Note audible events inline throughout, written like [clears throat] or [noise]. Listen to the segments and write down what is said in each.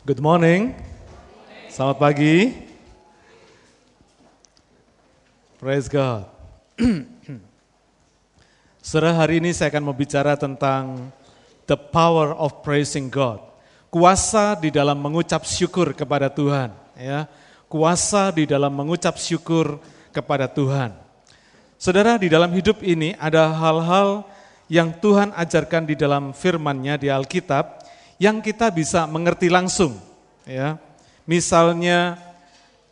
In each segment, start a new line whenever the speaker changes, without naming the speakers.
Good morning. Selamat pagi. Praise God. [clears throat] Saudara, hari ini saya akan membicara tentang the power of praising God. Kuasa di dalam mengucap syukur kepada Tuhan, ya. Kuasa di dalam mengucap syukur kepada Tuhan. Saudara, di dalam hidup ini ada hal-hal yang Tuhan ajarkan di dalam firman-Nya di Alkitab yang kita bisa mengerti langsung, ya. Misalnya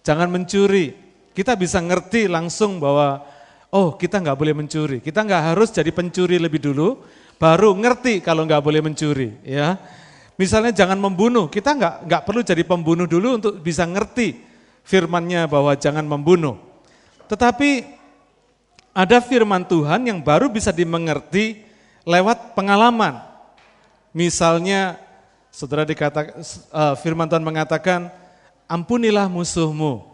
jangan mencuri. Kita bisa ngerti langsung bahwa oh kita nggak boleh mencuri. Kita nggak harus jadi pencuri lebih dulu, baru ngerti kalau nggak boleh mencuri. Ya, misalnya jangan membunuh. Kita nggak nggak perlu jadi pembunuh dulu untuk bisa ngerti firmannya bahwa jangan membunuh. Tetapi ada firman Tuhan yang baru bisa dimengerti lewat pengalaman. Misalnya, saudara dikata, uh, firman Tuhan mengatakan, ampunilah musuhmu.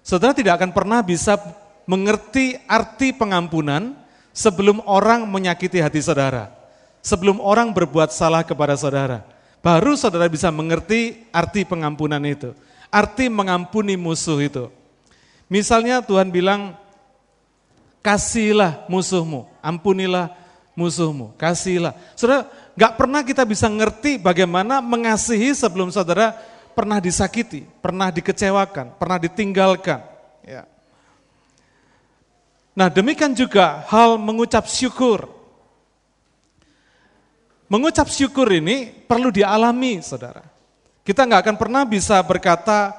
Saudara tidak akan pernah bisa mengerti arti pengampunan sebelum orang menyakiti hati saudara. Sebelum orang berbuat salah kepada saudara. Baru saudara bisa mengerti arti pengampunan itu. Arti mengampuni musuh itu. Misalnya Tuhan bilang, Kasihlah musuhmu, ampunilah musuhmu, kasihlah. Saudara, nggak pernah kita bisa ngerti bagaimana mengasihi sebelum saudara pernah disakiti, pernah dikecewakan, pernah ditinggalkan. Ya. Nah demikian juga hal mengucap syukur. Mengucap syukur ini perlu dialami saudara. Kita nggak akan pernah bisa berkata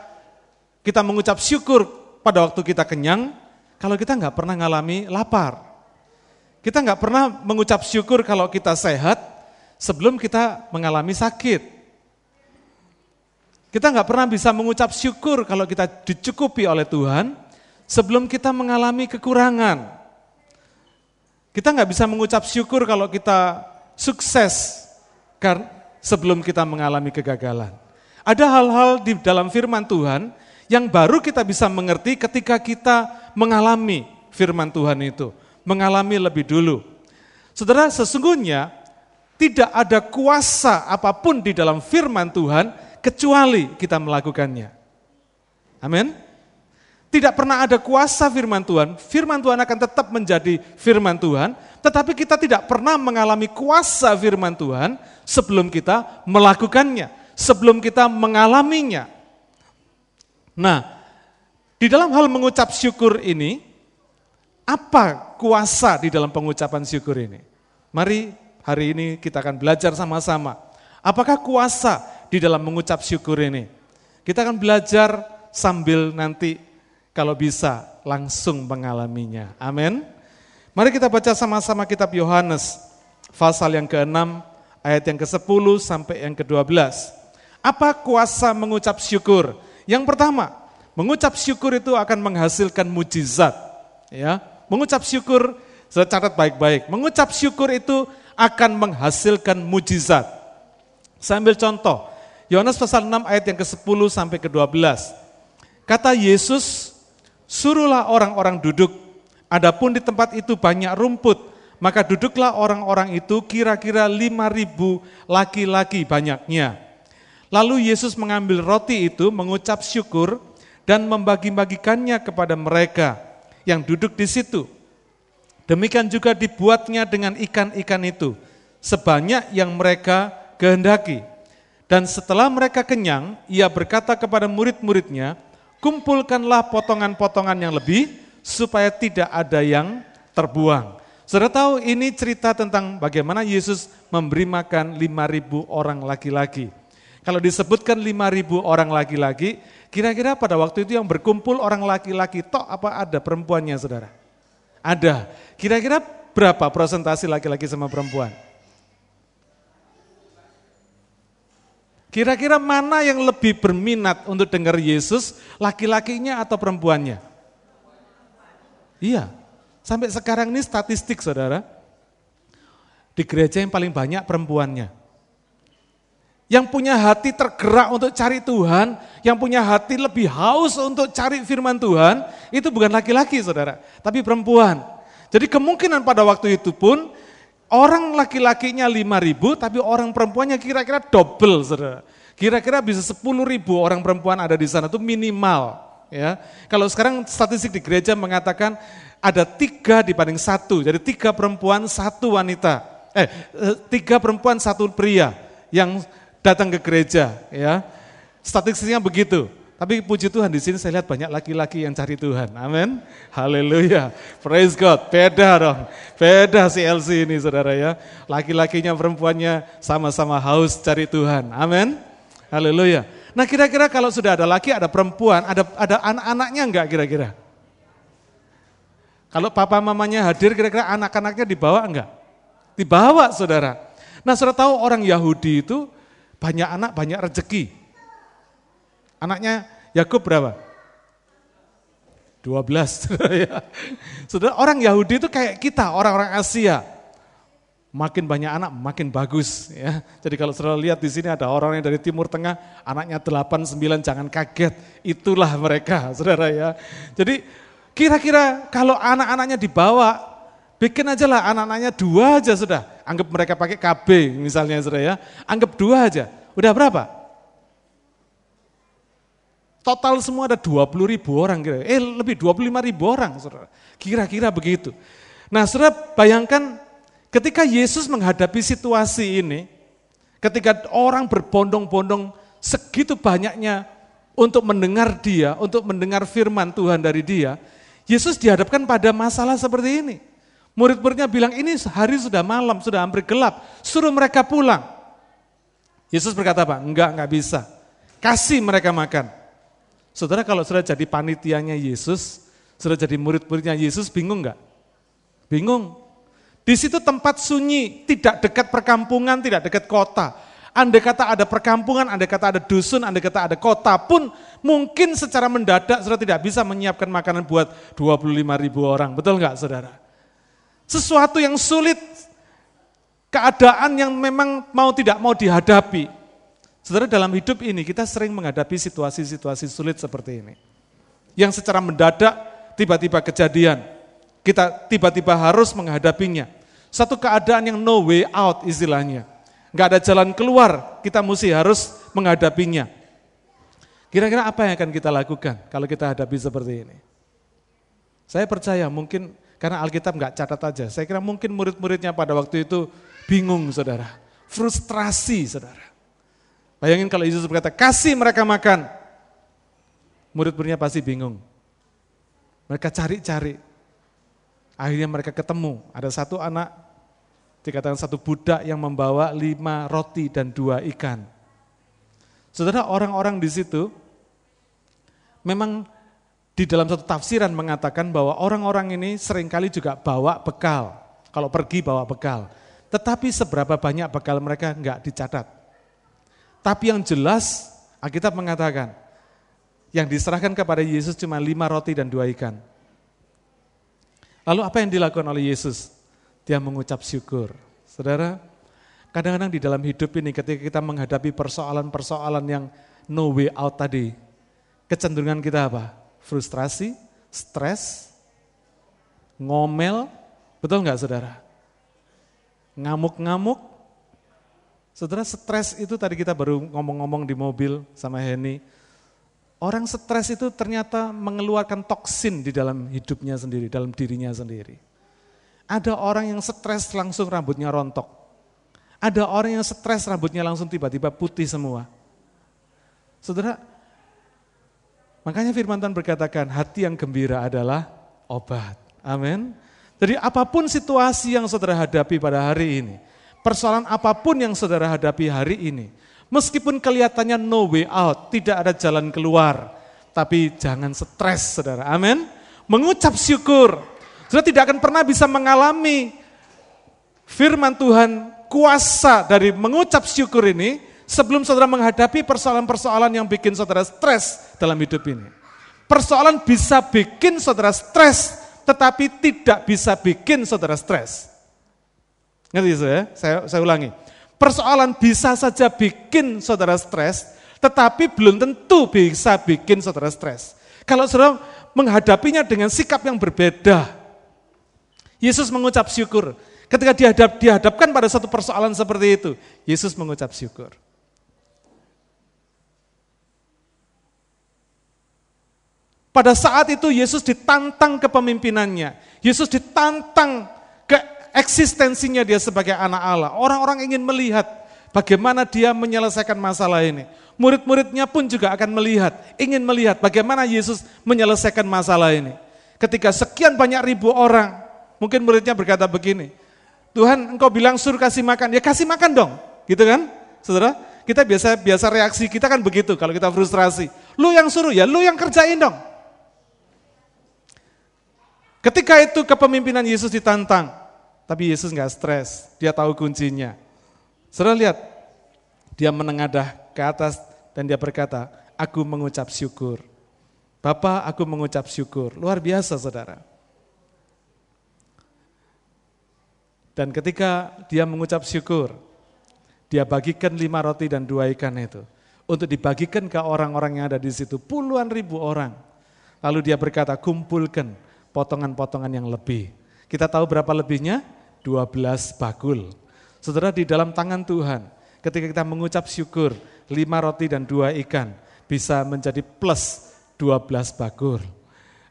kita mengucap syukur pada waktu kita kenyang, kalau kita nggak pernah ngalami lapar. Kita nggak pernah mengucap syukur kalau kita sehat sebelum kita mengalami sakit. Kita nggak pernah bisa mengucap syukur kalau kita dicukupi oleh Tuhan sebelum kita mengalami kekurangan. Kita nggak bisa mengucap syukur kalau kita sukses sebelum kita mengalami kegagalan. Ada hal-hal di dalam firman Tuhan yang baru kita bisa mengerti ketika kita mengalami firman Tuhan itu, mengalami lebih dulu. Saudara, sesungguhnya tidak ada kuasa apa pun di dalam firman Tuhan kecuali kita melakukannya. Amin. Tidak pernah ada kuasa firman Tuhan. Firman Tuhan akan tetap menjadi firman Tuhan, tetapi kita tidak pernah mengalami kuasa firman Tuhan sebelum kita melakukannya, sebelum kita mengalaminya. Nah, di dalam hal mengucap syukur ini, apa kuasa di dalam pengucapan syukur ini? Mari hari ini kita akan belajar sama-sama. Apakah kuasa di dalam mengucap syukur ini? Kita akan belajar sambil nanti kalau bisa langsung mengalaminya. Amin. Mari kita baca sama-sama kitab Yohanes pasal yang ke-6 ayat yang ke-10 sampai yang ke-12. Apa kuasa mengucap syukur? Yang pertama, mengucap syukur itu akan menghasilkan mujizat. Ya, mengucap syukur, catat baik-baik. Mengucap syukur itu akan menghasilkan mujizat. Saya ambil contoh, Yohanes pasal 6 ayat yang ke-10 sampai ke-12. Kata Yesus, suruhlah orang-orang duduk. Adapun di tempat itu banyak rumput, maka duduklah orang-orang itu kira-kira 5000 laki-laki banyaknya. Lalu Yesus mengambil roti itu, mengucap syukur, dan membagi-bagikannya kepada mereka yang duduk di situ. Demikian juga dibuatnya dengan ikan-ikan itu, sebanyak yang mereka kehendaki. Dan setelah mereka kenyang, ia berkata kepada murid-muridnya, kumpulkanlah potongan-potongan yang lebih, supaya tidak ada yang terbuang. Saudara tahu ini cerita tentang bagaimana Yesus memberi makan 5.000 orang laki-laki. Kalau disebutkan 5.000 orang laki-laki, kira-kira pada waktu itu yang berkumpul orang laki-laki tok apa ada perempuannya saudara? Ada. Kira-kira berapa prosentasi laki-laki sama perempuan? Kira-kira mana yang lebih berminat untuk dengar Yesus, laki-lakinya atau perempuannya? Iya, sampai sekarang ini statistik saudara, di gereja yang paling banyak perempuannya. Yang punya hati tergerak untuk cari Tuhan, yang punya hati lebih haus untuk cari firman Tuhan, itu bukan laki-laki saudara, tapi perempuan. Jadi kemungkinan pada waktu itu pun, orang laki-lakinya lima ribu, tapi orang perempuannya kira-kira double saudara. Kira-kira bisa 10 ribu orang perempuan ada di sana itu minimal. Ya, kalau sekarang statistik di gereja mengatakan ada tiga dibanding satu, jadi tiga perempuan satu wanita, eh, eh tiga perempuan satu pria yang datang ke gereja. Ya, statistiknya begitu. Tapi puji Tuhan di sini saya lihat banyak laki-laki yang cari Tuhan. Amin. Haleluya. Praise God. Beda dong. Beda si LC ini saudara ya. Laki-lakinya perempuannya sama-sama haus cari Tuhan. Amin. Haleluya. Nah kira-kira kalau sudah ada laki, ada perempuan, ada ada anak-anaknya enggak kira-kira? Kalau papa mamanya hadir kira-kira anak-anaknya dibawa enggak? Dibawa saudara. Nah saudara tahu orang Yahudi itu banyak anak, banyak rezeki. Anaknya Yakub berapa? 12. [laughs] Saudara, orang Yahudi itu kayak kita, orang-orang Asia. Makin banyak anak, makin bagus. Ya. Jadi kalau saudara lihat di sini ada orang yang dari Timur Tengah, anaknya 8, 9, jangan kaget. Itulah mereka, [laughs] saudara ya. Jadi kira-kira kalau anak-anaknya dibawa, bikin aja lah anak-anaknya dua aja sudah. Anggap mereka pakai KB misalnya saudara ya. Anggap dua aja. Udah berapa? Total semua ada 20 ribu orang, kira eh lebih 25 ribu orang, saudara. Kira-kira begitu. Nah saudara bayangkan ketika Yesus menghadapi situasi ini, ketika orang berbondong-bondong segitu banyaknya untuk mendengar dia, untuk mendengar firman Tuhan dari dia, Yesus dihadapkan pada masalah seperti ini. Murid-muridnya bilang ini hari sudah malam, sudah hampir gelap, suruh mereka pulang. Yesus berkata apa? Enggak, enggak bisa. Kasih mereka makan. Saudara kalau sudah jadi panitianya Yesus, sudah jadi murid-muridnya Yesus, bingung nggak? Bingung. Di situ tempat sunyi, tidak dekat perkampungan, tidak dekat kota. Andai kata ada perkampungan, andai kata ada dusun, andai kata ada kota pun mungkin secara mendadak sudah tidak bisa menyiapkan makanan buat 25 ribu orang. Betul nggak saudara? Sesuatu yang sulit, keadaan yang memang mau tidak mau dihadapi. Saudara dalam hidup ini kita sering menghadapi situasi-situasi sulit seperti ini. Yang secara mendadak tiba-tiba kejadian. Kita tiba-tiba harus menghadapinya. Satu keadaan yang no way out istilahnya. Nggak ada jalan keluar, kita mesti harus menghadapinya. Kira-kira apa yang akan kita lakukan kalau kita hadapi seperti ini? Saya percaya mungkin karena Alkitab nggak catat aja. Saya kira mungkin murid-muridnya pada waktu itu bingung saudara. Frustrasi saudara. Bayangin kalau Yesus berkata, kasih mereka makan. Murid-muridnya pasti bingung. Mereka cari-cari. Akhirnya mereka ketemu. Ada satu anak, dikatakan satu budak yang membawa lima roti dan dua ikan. Saudara, orang-orang di situ memang di dalam satu tafsiran mengatakan bahwa orang-orang ini sering kali juga bawa bekal. Kalau pergi bawa bekal. Tetapi seberapa banyak bekal mereka enggak dicatat. Tapi yang jelas Alkitab mengatakan, yang diserahkan kepada Yesus cuma lima roti dan dua ikan. Lalu apa yang dilakukan oleh Yesus? Dia mengucap syukur. Saudara, kadang-kadang di dalam hidup ini ketika kita menghadapi persoalan-persoalan yang no way out tadi, kecenderungan kita apa? Frustrasi, stres, ngomel, betul nggak saudara? Ngamuk-ngamuk, Saudara stres itu tadi kita baru ngomong-ngomong di mobil sama Henny. Orang stres itu ternyata mengeluarkan toksin di dalam hidupnya sendiri, dalam dirinya sendiri. Ada orang yang stres langsung rambutnya rontok. Ada orang yang stres rambutnya langsung tiba-tiba putih semua. Saudara, makanya firman Tuhan berkatakan hati yang gembira adalah obat. Amin. Jadi apa pun situasi yang saudara hadapi pada hari ini, persoalan apa pun yang saudara hadapi hari ini, meskipun kelihatannya no way out, tidak ada jalan keluar, tapi jangan stres saudara, amin. Mengucap syukur, saudara tidak akan pernah bisa mengalami firman Tuhan, kuasa dari mengucap syukur ini, sebelum saudara menghadapi persoalan-persoalan yang bikin saudara stres dalam hidup ini. Persoalan bisa bikin saudara stres, tetapi tidak bisa bikin saudara stres. Ngerti saya? saya? Saya ulangi. Persoalan bisa saja bikin saudara stres, tetapi belum tentu bisa bikin saudara stres. Kalau saudara menghadapinya dengan sikap yang berbeda, Yesus mengucap syukur. Ketika dihadap, dihadapkan pada satu persoalan seperti itu, Yesus mengucap syukur. Pada saat itu Yesus ditantang kepemimpinannya. Yesus ditantang ke eksistensinya dia sebagai anak Allah. Orang-orang ingin melihat bagaimana dia menyelesaikan masalah ini. Murid-muridnya pun juga akan melihat, ingin melihat bagaimana Yesus menyelesaikan masalah ini. Ketika sekian banyak ribu orang, mungkin muridnya berkata begini, Tuhan engkau bilang suruh kasih makan, ya kasih makan dong, gitu kan, saudara? Kita biasa biasa reaksi kita kan begitu kalau kita frustrasi. Lu yang suruh ya, lu yang kerjain dong. Ketika itu kepemimpinan Yesus ditantang, tapi Yesus nggak stres, dia tahu kuncinya. Saudara lihat, dia menengadah ke atas dan dia berkata, aku mengucap syukur. Bapak, aku mengucap syukur. Luar biasa saudara. Dan ketika dia mengucap syukur, dia bagikan lima roti dan dua ikan itu. Untuk dibagikan ke orang-orang yang ada di situ, puluhan ribu orang. Lalu dia berkata, kumpulkan potongan-potongan yang lebih. Kita tahu berapa lebihnya? 12 bakul. Saudara di dalam tangan Tuhan, ketika kita mengucap syukur, lima roti dan dua ikan bisa menjadi plus 12 bakul.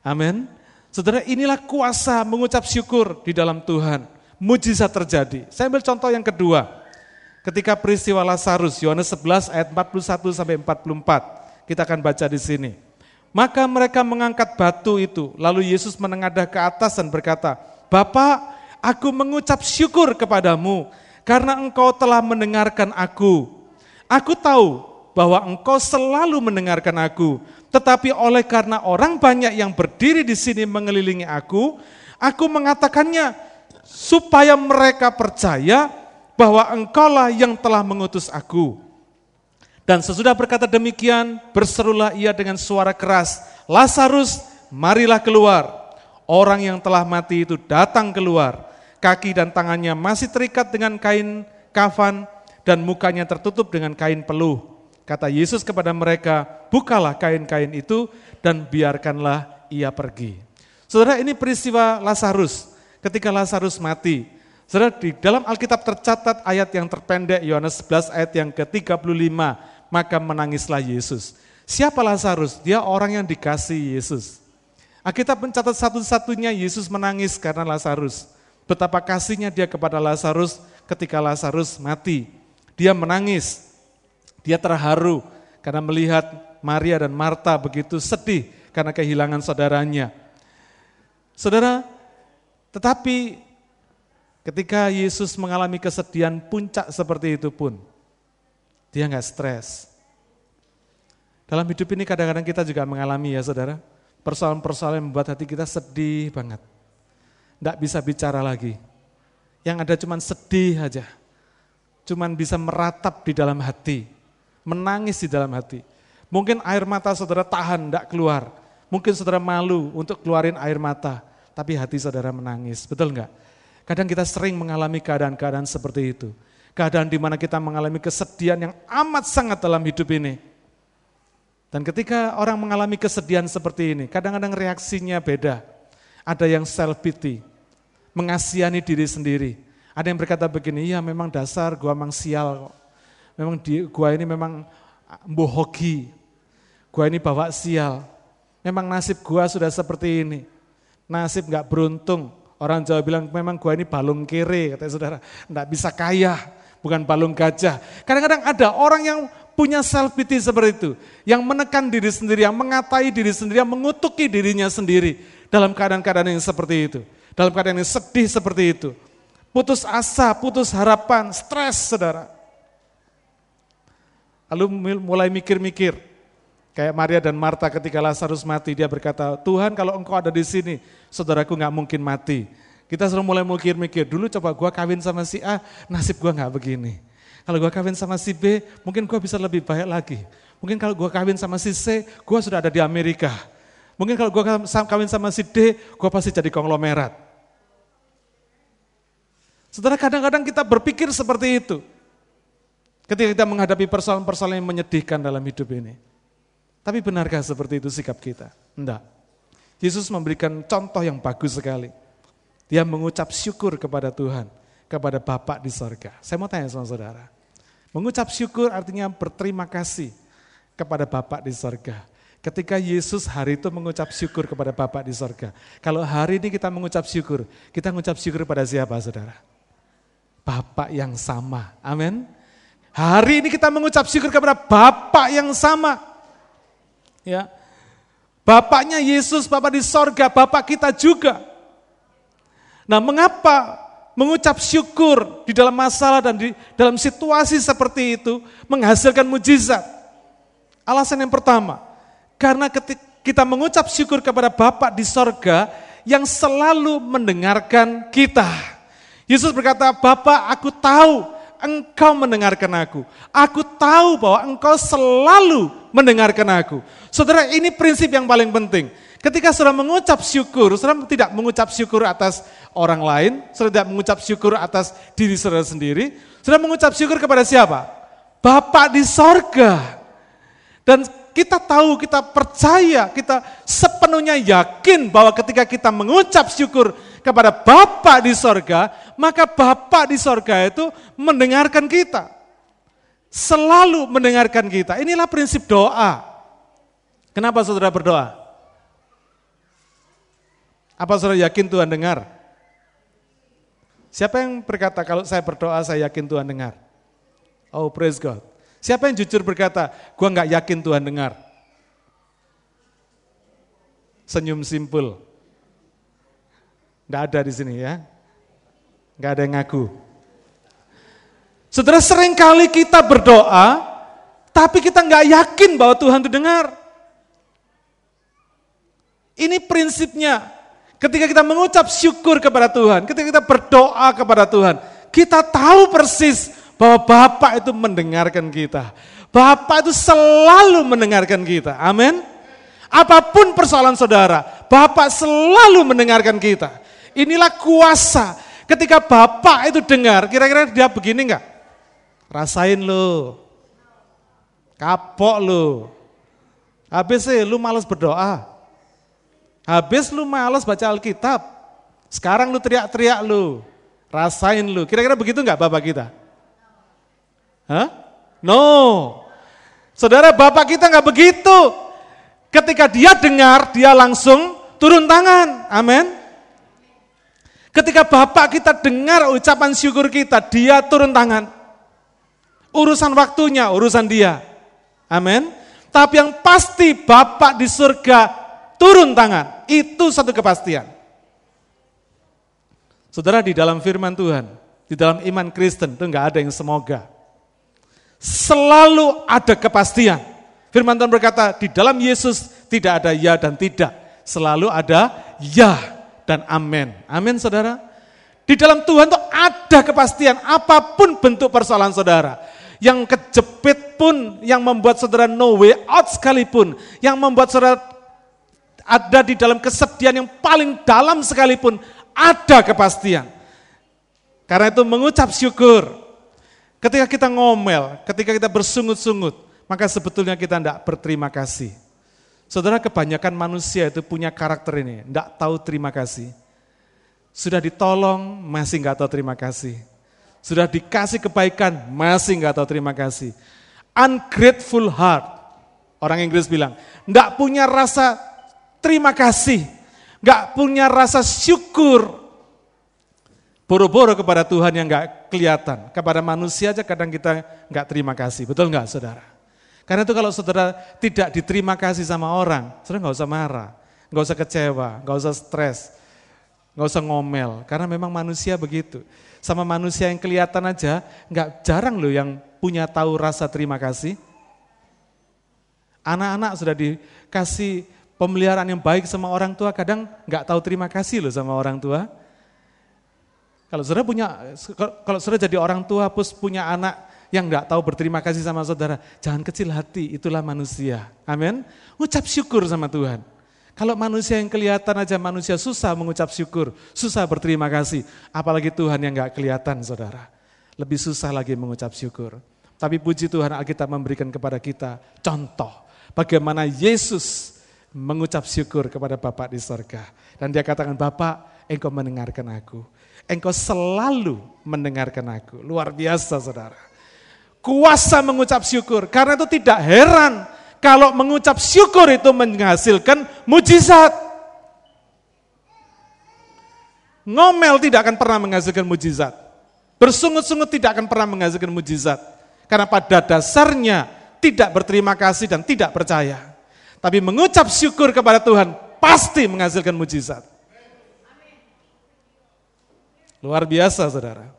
Amin. Saudara inilah kuasa mengucap syukur di dalam Tuhan. Mujizat terjadi. Saya ambil contoh yang kedua. Ketika peristiwa Lazarus, Yohanes 11 ayat 41 sampai 44. Kita akan baca di sini. Maka mereka mengangkat batu itu, lalu Yesus menengadah ke atas dan berkata, Bapak, aku mengucap syukur kepadamu, karena engkau telah mendengarkan aku. Aku tahu bahwa engkau selalu mendengarkan aku, tetapi oleh karena orang banyak yang berdiri di sini mengelilingi aku, aku mengatakannya supaya mereka percaya bahwa engkaulah yang telah mengutus aku. Dan sesudah berkata demikian, berserulah ia dengan suara keras, Lazarus, marilah keluar. Orang yang telah mati itu datang keluar, kaki dan tangannya masih terikat dengan kain kafan, dan mukanya tertutup dengan kain peluh. Kata Yesus kepada mereka, bukalah kain-kain itu dan biarkanlah ia pergi. Saudara ini peristiwa Lazarus, ketika Lazarus mati. Saudara di dalam Alkitab tercatat ayat yang terpendek Yohanes 11 ayat yang ke-35, maka menangislah Yesus. Siapa Lazarus? Dia orang yang dikasih Yesus. Alkitab mencatat satu-satunya Yesus menangis karena Lazarus. Betapa kasihnya dia kepada Lazarus ketika Lazarus mati. Dia menangis, dia terharu karena melihat Maria dan Marta begitu sedih karena kehilangan saudaranya. Saudara, tetapi ketika Yesus mengalami kesedihan puncak seperti itu pun, dia nggak stres. Dalam hidup ini kadang-kadang kita juga mengalami ya saudara, persoalan-persoalan yang membuat hati kita sedih banget. Nggak bisa bicara lagi. Yang ada cuma sedih aja cuman bisa meratap di dalam hati, menangis di dalam hati. Mungkin air mata saudara tahan, tidak keluar. Mungkin saudara malu untuk keluarin air mata, tapi hati saudara menangis. Betul enggak? Kadang kita sering mengalami keadaan-keadaan seperti itu. Keadaan di mana kita mengalami kesedihan yang amat sangat dalam hidup ini. Dan ketika orang mengalami kesedihan seperti ini, kadang-kadang reaksinya beda. Ada yang self pity, mengasihani diri sendiri. Ada yang berkata begini, ya memang dasar gua memang sial Memang di, gua ini memang bohogi. Gua ini bawa sial. Memang nasib gua sudah seperti ini. Nasib nggak beruntung. Orang Jawa bilang memang gua ini balung kiri, kata saudara. Nggak bisa kaya, bukan balung gajah. Kadang-kadang ada orang yang punya self pity seperti itu. Yang menekan diri sendiri, yang mengatai diri sendiri, yang mengutuki dirinya sendiri. Dalam keadaan-keadaan yang seperti itu. Dalam keadaan yang sedih seperti itu putus asa, putus harapan, stres saudara. Lalu mulai mikir-mikir, kayak Maria dan Marta ketika Lazarus mati, dia berkata, Tuhan kalau engkau ada di sini, saudaraku nggak mungkin mati. Kita sudah mulai mikir-mikir, dulu coba gua kawin sama si A, nasib gua nggak begini. Kalau gua kawin sama si B, mungkin gua bisa lebih baik lagi. Mungkin kalau gua kawin sama si C, gua sudah ada di Amerika. Mungkin kalau gua kawin sama si D, gua pasti jadi konglomerat. Saudara kadang-kadang kita berpikir seperti itu. Ketika kita menghadapi persoalan-persoalan yang menyedihkan dalam hidup ini. Tapi benarkah seperti itu sikap kita? Enggak. Yesus memberikan contoh yang bagus sekali. Dia mengucap syukur kepada Tuhan, kepada Bapak di sorga. Saya mau tanya sama saudara. Mengucap syukur artinya berterima kasih kepada Bapak di sorga. Ketika Yesus hari itu mengucap syukur kepada Bapak di sorga. Kalau hari ini kita mengucap syukur, kita mengucap syukur pada siapa saudara? Bapak yang sama. Amin. Hari ini kita mengucap syukur kepada Bapak yang sama. Ya. Bapaknya Yesus, Bapak di sorga, Bapak kita juga. Nah mengapa mengucap syukur di dalam masalah dan di dalam situasi seperti itu menghasilkan mujizat? Alasan yang pertama, karena ketika kita mengucap syukur kepada Bapa di sorga yang selalu mendengarkan kita. Yesus berkata, Bapak aku tahu engkau mendengarkan aku. Aku tahu bahwa engkau selalu mendengarkan aku. Saudara ini prinsip yang paling penting. Ketika saudara mengucap syukur, saudara tidak mengucap syukur atas orang lain, saudara tidak mengucap syukur atas diri saudara sendiri, saudara mengucap syukur kepada siapa? Bapak di sorga. Dan kita tahu, kita percaya, kita sepenuhnya yakin bahwa ketika kita mengucap syukur kepada Bapa di sorga, maka Bapa di sorga itu mendengarkan kita. Selalu mendengarkan kita. Inilah prinsip doa. Kenapa saudara berdoa? Apa saudara yakin Tuhan dengar? Siapa yang berkata kalau saya berdoa saya yakin Tuhan dengar? Oh praise God. Siapa yang jujur berkata, gua nggak yakin Tuhan dengar? Senyum simpul. Nggak ada di sini ya. Nggak ada yang ngaku. Saudara sering kali kita berdoa, tapi kita nggak yakin bahwa Tuhan itu dengar. Ini prinsipnya. Ketika kita mengucap syukur kepada Tuhan, ketika kita berdoa kepada Tuhan, kita tahu persis bahwa Bapak itu mendengarkan kita. Bapak itu selalu mendengarkan kita. Amin. Apa pun persoalan saudara, Bapak selalu mendengarkan kita. Inilah kuasa. Ketika Bapak itu dengar, kira-kira dia begini enggak? Rasain lu. Kapok lu. Habis sih lu males berdoa. Habis lu males baca Alkitab. Sekarang lu teriak-teriak lu. Rasain lu. Kira-kira begitu enggak Bapak kita? Hah? No. Saudara Bapak kita nggak begitu. Ketika dia dengar, dia langsung turun tangan. Amin. Ketika Bapak kita dengar ucapan syukur kita, dia turun tangan. Urusan waktunya, urusan dia. Amin. Tapi yang pasti Bapak di surga turun tangan. Itu satu kepastian. Saudara di dalam firman Tuhan, di dalam iman Kristen itu nggak ada yang semoga selalu ada kepastian. Firman Tuhan berkata, di dalam Yesus tidak ada ya dan tidak. Selalu ada ya dan amin. Amin saudara. Di dalam Tuhan itu ada kepastian apa pun bentuk persoalan saudara. Yang kejepit pun, yang membuat saudara no way out sekalipun. Yang membuat saudara ada di dalam kesedihan yang paling dalam sekalipun. Ada kepastian. Karena itu mengucap syukur, Ketika kita ngomel, ketika kita bersungut-sungut, maka sebetulnya kita tidak berterima kasih. Saudara kebanyakan manusia itu punya karakter ini, tidak tahu terima kasih. Sudah ditolong, masih nggak tahu terima kasih. Sudah dikasih kebaikan, masih nggak tahu terima kasih. Ungrateful heart, orang Inggris bilang, nggak punya rasa terima kasih, nggak punya rasa syukur boro-boro kepada Tuhan yang nggak kelihatan. Kepada manusia aja kadang kita nggak terima kasih. Betul nggak saudara? Karena itu kalau saudara tidak diterima kasih sama orang, saudara nggak usah marah, nggak usah kecewa, nggak usah stres, nggak usah ngomel. Karena memang manusia begitu. Sama manusia yang kelihatan aja, nggak jarang loh yang punya tahu rasa terima kasih. Anak-anak sudah dikasih pemeliharaan yang baik sama orang tua, kadang nggak tahu terima kasih loh sama orang tua. Kalau saudara punya, kalau saudara jadi orang tua pus punya anak yang nggak tahu berterima kasih sama saudara, jangan kecil hati, itulah manusia. Amin. Ucap syukur sama Tuhan. Kalau manusia yang kelihatan aja manusia susah mengucap syukur, susah berterima kasih, apalagi Tuhan yang nggak kelihatan saudara. Lebih susah lagi mengucap syukur. Tapi puji Tuhan Alkitab memberikan kepada kita contoh bagaimana Yesus mengucap syukur kepada Bapak di sorga. Dan dia katakan, Bapak engkau mendengarkan aku engkau selalu mendengarkan aku. Luar biasa saudara. Kuasa mengucap syukur, karena itu tidak heran kalau mengucap syukur itu menghasilkan mujizat. Ngomel tidak akan pernah menghasilkan mujizat. Bersungut-sungut tidak akan pernah menghasilkan mujizat. Karena pada dasarnya tidak berterima kasih dan tidak percaya. Tapi mengucap syukur kepada Tuhan pasti menghasilkan mujizat. Luar biasa saudara.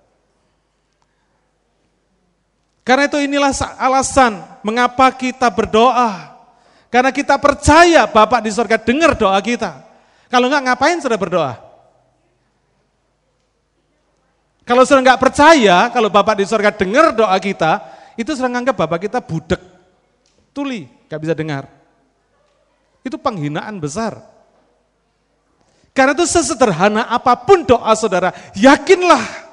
Karena itu inilah alasan mengapa kita berdoa. Karena kita percaya Bapak di surga dengar doa kita. Kalau enggak ngapain sudah berdoa? Kalau sudah enggak percaya, kalau Bapak di surga dengar doa kita, itu sudah nganggap Bapak kita budek, tuli, enggak bisa dengar. Itu penghinaan besar. Karena itu sesederhana apa pun doa saudara, yakinlah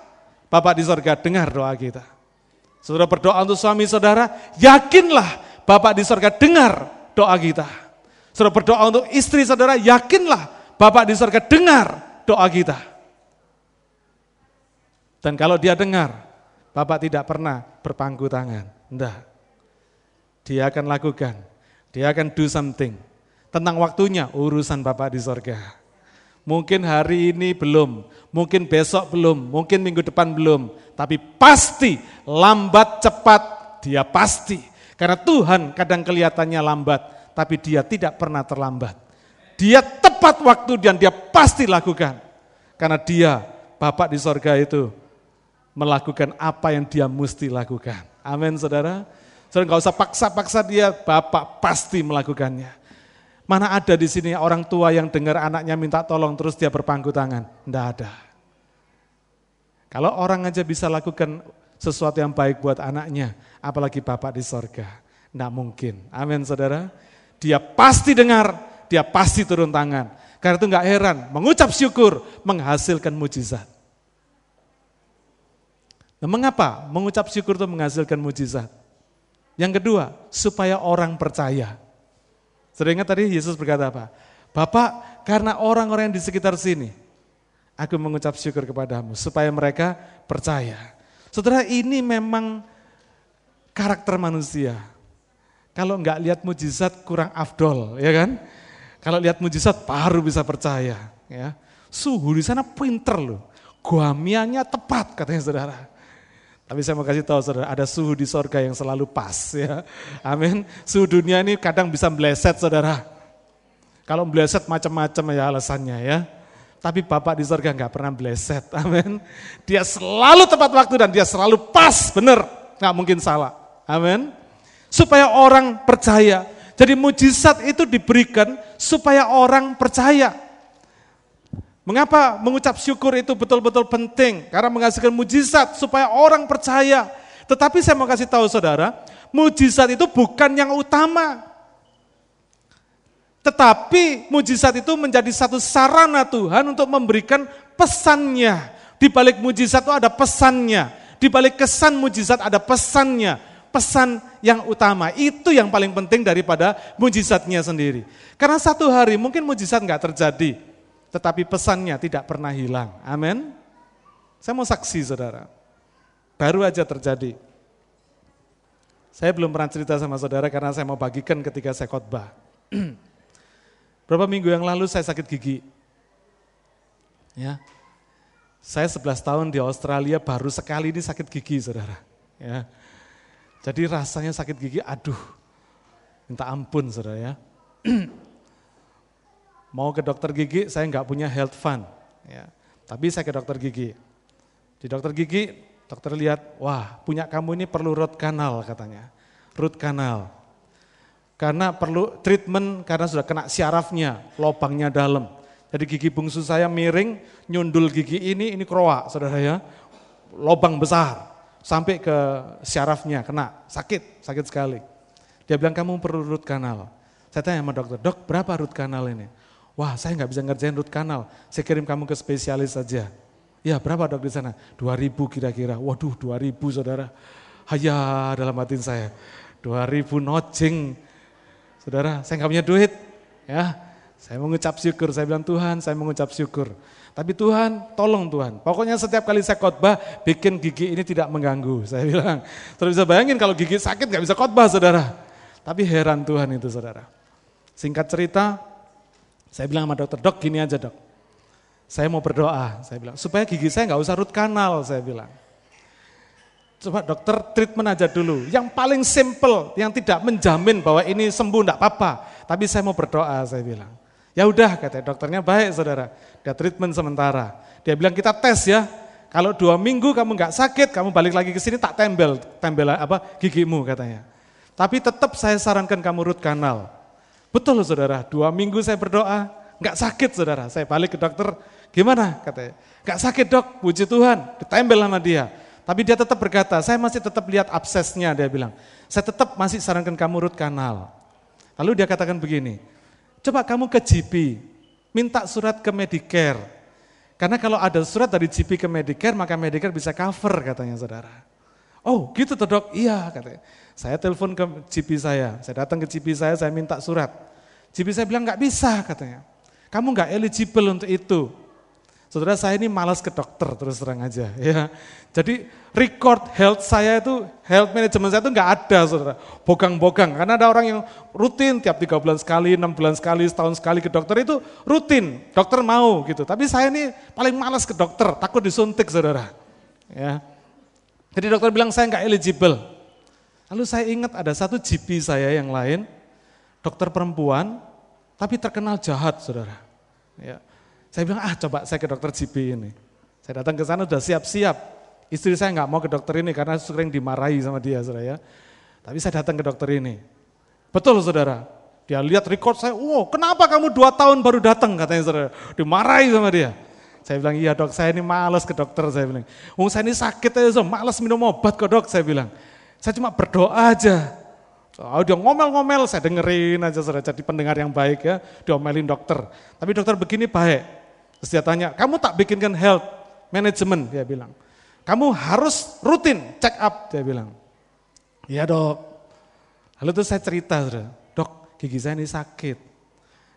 Bapak di surga dengar doa kita. Saudara berdoa untuk suami saudara, yakinlah Bapak di surga dengar doa kita. Saudara berdoa untuk istri saudara, yakinlah Bapak di surga dengar doa kita. Dan kalau dia dengar, Bapak tidak pernah berpangku tangan. Enggak. Dia akan lakukan. Dia akan do something. Tentang waktunya, urusan Bapak di surga. Mungkin hari ini belum, mungkin besok belum, mungkin minggu depan belum, tapi pasti lambat cepat dia pasti. Karena Tuhan kadang kelihatannya lambat, tapi dia tidak pernah terlambat. Dia tepat waktu dan dia pasti lakukan. Karena dia, Bapak di sorga itu, melakukan apa yang dia mesti lakukan. Amin saudara. Saudara nggak usah paksa-paksa dia, Bapak pasti melakukannya. Mana ada di sini orang tua yang dengar anaknya minta tolong terus dia berpangku tangan? Tidak ada. Kalau orang aja bisa lakukan sesuatu yang baik buat anaknya, apalagi Bapak di sorga. Tidak mungkin. Amin saudara. Dia pasti dengar, dia pasti turun tangan. Karena itu nggak heran, mengucap syukur menghasilkan mujizat. Nah, mengapa mengucap syukur itu menghasilkan mujizat? Yang kedua, supaya orang percaya. Sudah ingat tadi Yesus berkata apa? Bapak, karena orang-orang yang di sekitar sini, aku mengucap syukur kepadamu supaya mereka percaya. Saudara, ini memang karakter manusia. Kalau enggak lihat mujizat kurang afdol, ya kan? Kalau lihat mujizat baru bisa percaya, ya. Suhu di sana pinter loh. Guamiannya tepat katanya saudara. Tapi saya mau kasih tahu saudara, ada suhu di sorga yang selalu pas ya. Amin. Suhu dunia ini kadang bisa meleset saudara. Kalau meleset macam-macam ya alasannya ya. Tapi Bapak di sorga nggak pernah meleset. [laughs] Amin. Dia selalu tepat waktu dan dia selalu pas, benar. Nggak mungkin salah. Amin. Supaya orang percaya. Jadi mujizat itu diberikan supaya orang percaya. Mengapa mengucap syukur itu betul-betul penting? Karena menghasilkan mujizat supaya orang percaya. Tetapi saya mau kasih tahu saudara, mujizat itu bukan yang utama. Tetapi mujizat itu menjadi satu sarana Tuhan untuk memberikan pesannya. Di balik mujizat itu ada pesannya. Di balik kesan mujizat ada pesannya. Pesan yang utama, itu yang paling penting daripada mujizatnya sendiri. Karena satu hari mungkin mujizat nggak terjadi, tetapi pesannya tidak pernah hilang. Amin. Saya mau saksi saudara. Baru aja terjadi. Saya belum pernah cerita sama saudara karena saya mau bagikan ketika saya khotbah. [clears throat] Berapa minggu yang lalu saya sakit gigi. Ya. Saya 11 tahun di Australia baru sekali ini sakit gigi saudara. Ya. Jadi rasanya sakit gigi, aduh, minta ampun saudara ya. [clears throat] Mau ke dokter gigi, saya nggak punya health fund. Ya. Tapi saya ke dokter gigi. Di dokter gigi, dokter lihat, wah punya kamu ini perlu root canal katanya. Root canal. Karena perlu treatment karena sudah kena syarafnya, lobangnya dalam. Jadi gigi bungsu saya miring, nyundul gigi ini, ini kroak saudara ya. Lobang besar, sampai ke syarafnya, kena, sakit, sakit sekali. Dia bilang kamu perlu root canal. Saya tanya sama dokter, dok berapa root canal ini? Wah saya nggak bisa ngerjain root kanal, saya kirim kamu ke spesialis saja. Ya berapa dok di sana? 2000 kira-kira. Waduh 2000 saudara. Haya dalam hati saya. 2000 nojing. Saudara saya nggak punya duit. Ya saya mengucap syukur, saya bilang Tuhan saya mengucap syukur. Tapi Tuhan, tolong Tuhan. Pokoknya setiap kali saya khotbah, bikin gigi ini tidak mengganggu. [laughs] Saya bilang, terus bisa bayangin kalau gigi sakit nggak bisa khotbah, saudara. Tapi heran Tuhan itu saudara. Singkat cerita, saya bilang sama dokter, dok gini aja dok. Saya mau berdoa, saya bilang, supaya gigi saya nggak usah root kanal, saya bilang. Coba dokter treatment aja dulu. Yang paling simple, yang tidak menjamin bahwa ini sembuh enggak apa-apa. Tapi saya mau berdoa, saya bilang. Ya udah, kata dokternya baik saudara. Dia treatment sementara. Dia bilang kita tes ya. Kalau dua minggu kamu nggak sakit, kamu balik lagi ke sini tak tembel, tembel apa gigimu katanya. Tapi tetap saya sarankan kamu root kanal. Betul saudara, dua minggu saya berdoa, nggak sakit saudara. Saya balik ke dokter, gimana katanya. Nggak sakit dok, puji Tuhan, ditembel sama dia. Tapi dia tetap berkata, saya masih tetap lihat absesnya, dia bilang. Saya tetap masih sarankan kamu root kanal. Lalu dia katakan begini, coba kamu ke GP, minta surat ke Medicare. Karena kalau ada surat dari GP ke Medicare, maka Medicare bisa cover katanya saudara. Oh gitu tuh dok, iya katanya. Saya telepon ke GP saya, saya datang ke GP saya, saya minta surat. GP saya bilang nggak bisa katanya. Kamu nggak eligible untuk itu. Saudara saya ini malas ke dokter terus terang aja ya. Jadi record health saya itu, health management saya itu nggak ada saudara. Bogang-bogang, karena ada orang yang rutin tiap tiga bulan sekali, enam bulan sekali, setahun sekali ke dokter itu rutin, dokter mau gitu. Tapi saya ini paling malas ke dokter, takut disuntik saudara. Ya. Jadi dokter bilang saya nggak eligible. Lalu saya ingat ada satu GP saya yang lain, dokter perempuan, tapi terkenal jahat saudara. Ya. Saya bilang, ah coba saya ke dokter GP ini. Saya datang ke sana sudah siap-siap. Istri saya nggak mau ke dokter ini karena sering dimarahi sama dia, saudara ya. Tapi saya datang ke dokter ini. Betul saudara, dia lihat record saya, wow kenapa kamu dua tahun baru datang katanya saudara. Dimarahi sama dia. Saya bilang, iya dok saya ini males ke dokter, saya bilang. Oh saya ini sakit aja, so, males minum obat kok dok, saya bilang. Saya cuma berdoa aja. Oh, dia ngomel-ngomel, saya dengerin aja saudara, jadi pendengar yang baik ya, diomelin dokter. Tapi dokter begini baik, Terus dia tanya, kamu tak bikinkan health management? Dia bilang. Kamu harus rutin check up, dia bilang. Iya dok. Lalu itu saya cerita, dok gigi saya ini sakit.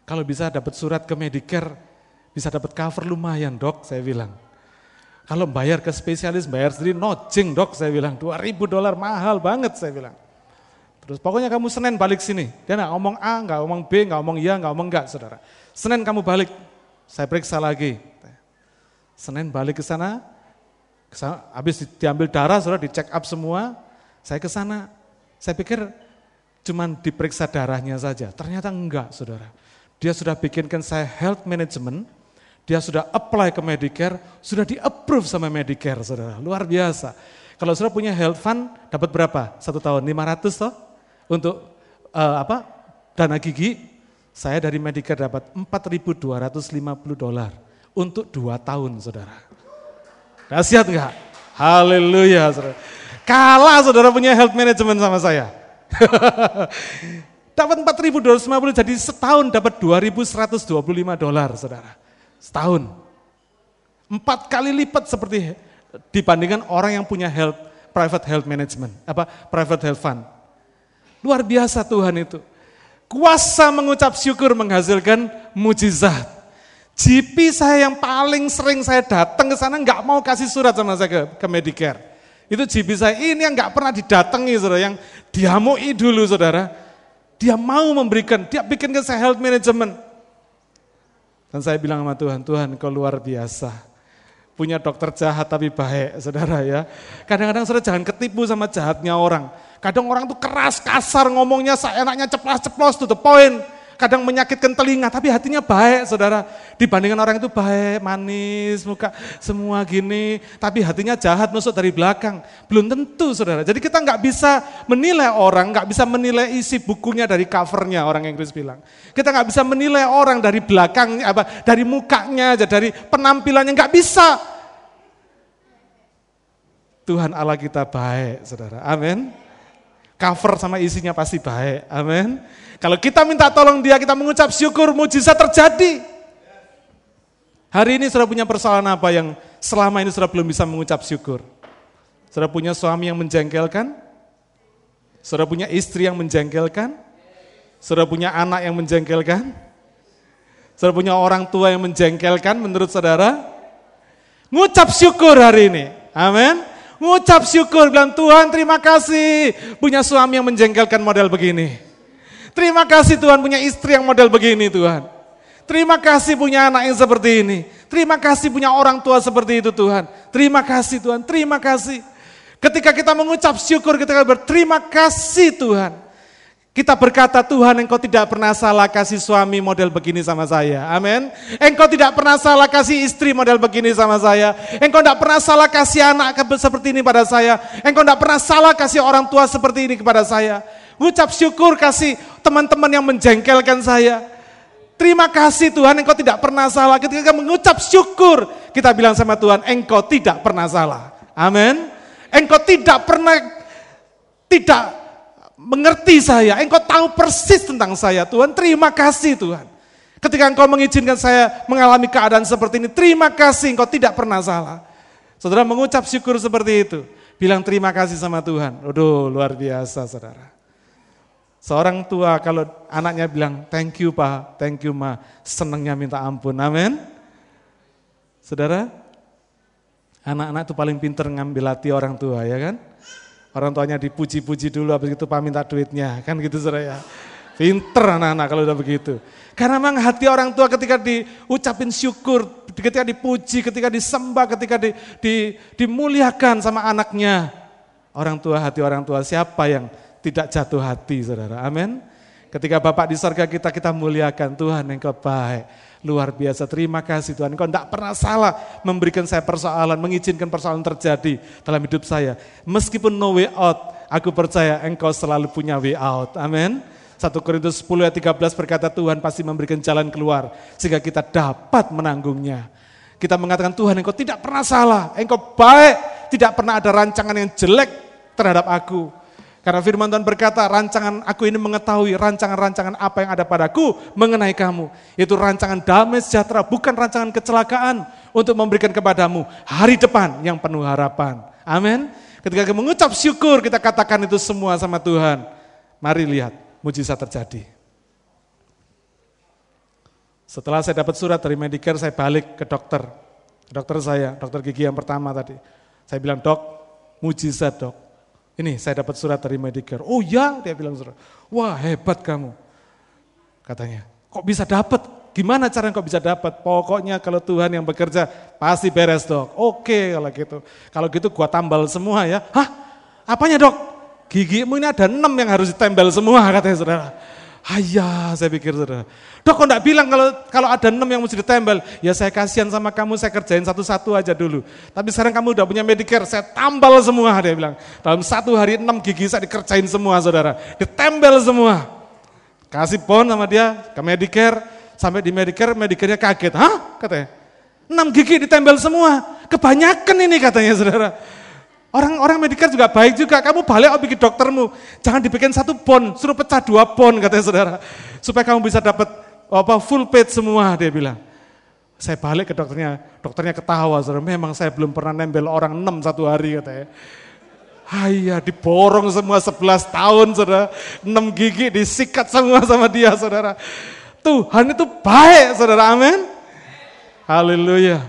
Kalau bisa dapat surat ke Medicare, bisa dapat cover lumayan dok, saya bilang. Kalau bayar ke spesialis, bayar sendiri, nojing dok, saya bilang. 2000 dolar mahal banget, saya bilang. Terus pokoknya kamu Senin balik sini. Dia nggak ngomong A, nggak ngomong B, nggak ngomong iya, nggak ngomong enggak, saudara. Senin kamu balik, saya periksa lagi. Senin balik ke sana, habis diambil darah, sudah dicek up semua, saya ke sana. Saya pikir cuman diperiksa darahnya saja. Ternyata enggak, saudara. Dia sudah bikinkan saya health management, dia sudah apply ke Medicare, sudah di-approve sama Medicare, saudara. Luar biasa. Kalau sudah punya health fund, dapat berapa? Satu tahun, 500 toh? Untuk uh, apa? Dana gigi, saya dari Medicare dapat 4.250 dolar untuk dua tahun saudara. Dahsyat enggak? Haleluya saudara. Kalah saudara punya health management sama saya. [laughs] dapat 4.250 jadi setahun dapat 2.125 dolar saudara. Setahun. Empat kali lipat seperti dibandingkan orang yang punya health private health management, apa private health fund. Luar biasa Tuhan itu. Kuasa mengucap syukur menghasilkan mujizat. GP saya yang paling sering saya datang ke sana nggak mau kasih surat sama saya ke, ke Medicare. Itu GP saya ini yang nggak pernah didatangi saudara, yang diamui dulu saudara. Dia mau memberikan, dia bikin ke saya health management. Dan saya bilang sama Tuhan, Tuhan kau luar biasa. Punya dokter jahat tapi baik saudara ya. Kadang-kadang saudara jangan ketipu sama jahatnya orang. Kadang orang tuh keras, kasar ngomongnya, seenaknya ceplas-ceplos to the point. Kadang menyakitkan telinga, tapi hatinya baik saudara. Dibandingkan orang itu baik, manis, muka semua gini. Tapi hatinya jahat, nusuk dari belakang. Belum tentu saudara. Jadi kita nggak bisa menilai orang, nggak bisa menilai isi bukunya dari covernya orang Inggris bilang. Kita nggak bisa menilai orang dari belakangnya, apa, dari mukanya aja, dari penampilannya, nggak bisa. Tuhan Allah kita baik, saudara. Amin cover sama isinya pasti baik. Amin. Kalau kita minta tolong dia, kita mengucap syukur, mujizat terjadi. Hari ini sudah punya persoalan apa yang selama ini sudah belum bisa mengucap syukur? Sudah punya suami yang menjengkelkan? Sudah punya istri yang menjengkelkan? Sudah punya anak yang menjengkelkan? Sudah punya orang tua yang menjengkelkan menurut saudara? Ngucap syukur hari ini. Amin. Ngucap syukur, bilang Tuhan terima kasih punya suami yang menjengkelkan model begini. Terima kasih Tuhan punya istri yang model begini Tuhan. Terima kasih punya anak yang seperti ini. Terima kasih punya orang tua seperti itu Tuhan. Terima kasih Tuhan, terima kasih. Ketika kita mengucap syukur, kita berterima kasih Tuhan. Kita berkata Tuhan engkau tidak pernah salah kasih suami model begini sama saya. Amin. Engkau tidak pernah salah kasih istri model begini sama saya. Engkau tidak pernah salah kasih anak seperti ini pada saya. Engkau tidak pernah salah kasih orang tua seperti ini kepada saya. Ucap syukur kasih teman-teman yang menjengkelkan saya. Terima kasih Tuhan engkau tidak pernah salah. Ketika mengucap syukur kita bilang sama Tuhan engkau tidak pernah salah. Amin. Engkau tidak pernah tidak mengerti saya, engkau tahu persis tentang saya Tuhan, terima kasih Tuhan. Ketika engkau mengizinkan saya mengalami keadaan seperti ini, terima kasih engkau tidak pernah salah. Saudara mengucap syukur seperti itu, bilang terima kasih sama Tuhan. Aduh luar biasa saudara. Seorang tua kalau anaknya bilang thank you pak, thank you ma, senangnya minta ampun, amin. Saudara, anak-anak itu paling pinter ngambil hati orang tua ya kan. Orang tuanya dipuji-puji dulu, habis itu pak minta duitnya, kan gitu saudara ya. Pinter anak-anak kalau udah begitu. Karena memang hati orang tua ketika diucapin syukur, ketika dipuji, ketika disembah, ketika di, di, dimuliakan sama anaknya. Orang tua, hati orang tua siapa yang tidak jatuh hati saudara, amin. Ketika Bapak di sorga kita, kita muliakan Tuhan yang baik. Luar biasa, terima kasih Tuhan. Engkau tidak pernah salah memberikan saya persoalan, mengizinkan persoalan terjadi dalam hidup saya. Meskipun no way out, aku percaya engkau selalu punya way out. Amin. 1 Korintus 10 ayat 13 berkata Tuhan pasti memberikan jalan keluar sehingga kita dapat menanggungnya. Kita mengatakan Tuhan engkau tidak pernah salah, engkau baik, tidak pernah ada rancangan yang jelek terhadap aku. Karena firman Tuhan berkata, rancangan aku ini mengetahui rancangan-rancangan apa yang ada padaku mengenai kamu. Itu rancangan damai sejahtera, bukan rancangan kecelakaan untuk memberikan kepadamu hari depan yang penuh harapan. Amin. Ketika kita mengucap syukur, kita katakan itu semua sama Tuhan. Mari lihat, mujizat terjadi. Setelah saya dapat surat dari Medicare, saya balik ke dokter. Dokter saya, dokter gigi yang pertama tadi. Saya bilang, dok, mujizat dok ini saya dapat surat dari Medicare. Oh ya, dia bilang surat. Wah hebat kamu. Katanya, kok bisa dapat? Gimana cara kok bisa dapat? Pokoknya kalau Tuhan yang bekerja pasti beres dok. Oke kalau gitu. Kalau gitu gua tambal semua ya. Hah? Apanya dok? Gigimu ini ada enam yang harus ditembel semua [laughs] katanya saudara. Ayah, saya pikir saudara. Dok kok enggak bilang kalau kalau ada enam yang mesti ditempel? Ya saya kasihan sama kamu, saya kerjain satu-satu aja dulu. Tapi sekarang kamu udah punya Medicare, saya tambal semua dia bilang. Dalam satu hari enam gigi saya dikerjain semua saudara. Ditempel semua. Kasih pon sama dia ke Medicare, sampai di Medicare, Medicare-nya kaget. Hah? Katanya. Enam gigi ditempel semua. Kebanyakan ini katanya saudara. Orang-orang medikal juga baik juga, kamu balik oh bikin doktermu, jangan dibikin satu pon, suruh pecah dua pon katanya saudara, supaya kamu bisa dapat apa full paid semua dia bilang. Saya balik ke dokternya, dokternya ketawa, saudara. memang saya belum pernah nempel orang enam satu hari katanya. Ayah diborong semua 11 tahun saudara, enam gigi disikat semua sama dia saudara. Tuhan itu baik saudara, amin. Haleluya.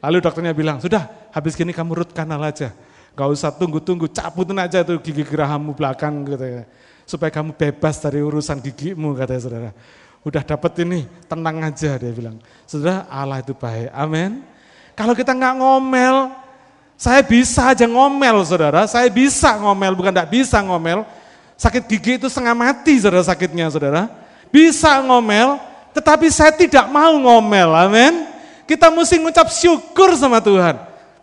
Lalu dokternya bilang, sudah habis gini kamu root kanal aja. Gak usah tunggu-tunggu, cabutin aja tuh gigi gerahammu belakang gitu ya. Supaya kamu bebas dari urusan gigimu katanya saudara. Udah dapat ini, tenang aja dia bilang. Saudara Allah itu baik, amin. Kalau kita nggak ngomel, saya bisa aja ngomel saudara, saya bisa ngomel, bukan nggak bisa ngomel. Sakit gigi itu setengah mati saudara sakitnya saudara. Bisa ngomel, tetapi saya tidak mau ngomel, amin. Kita mesti ngucap syukur sama Tuhan.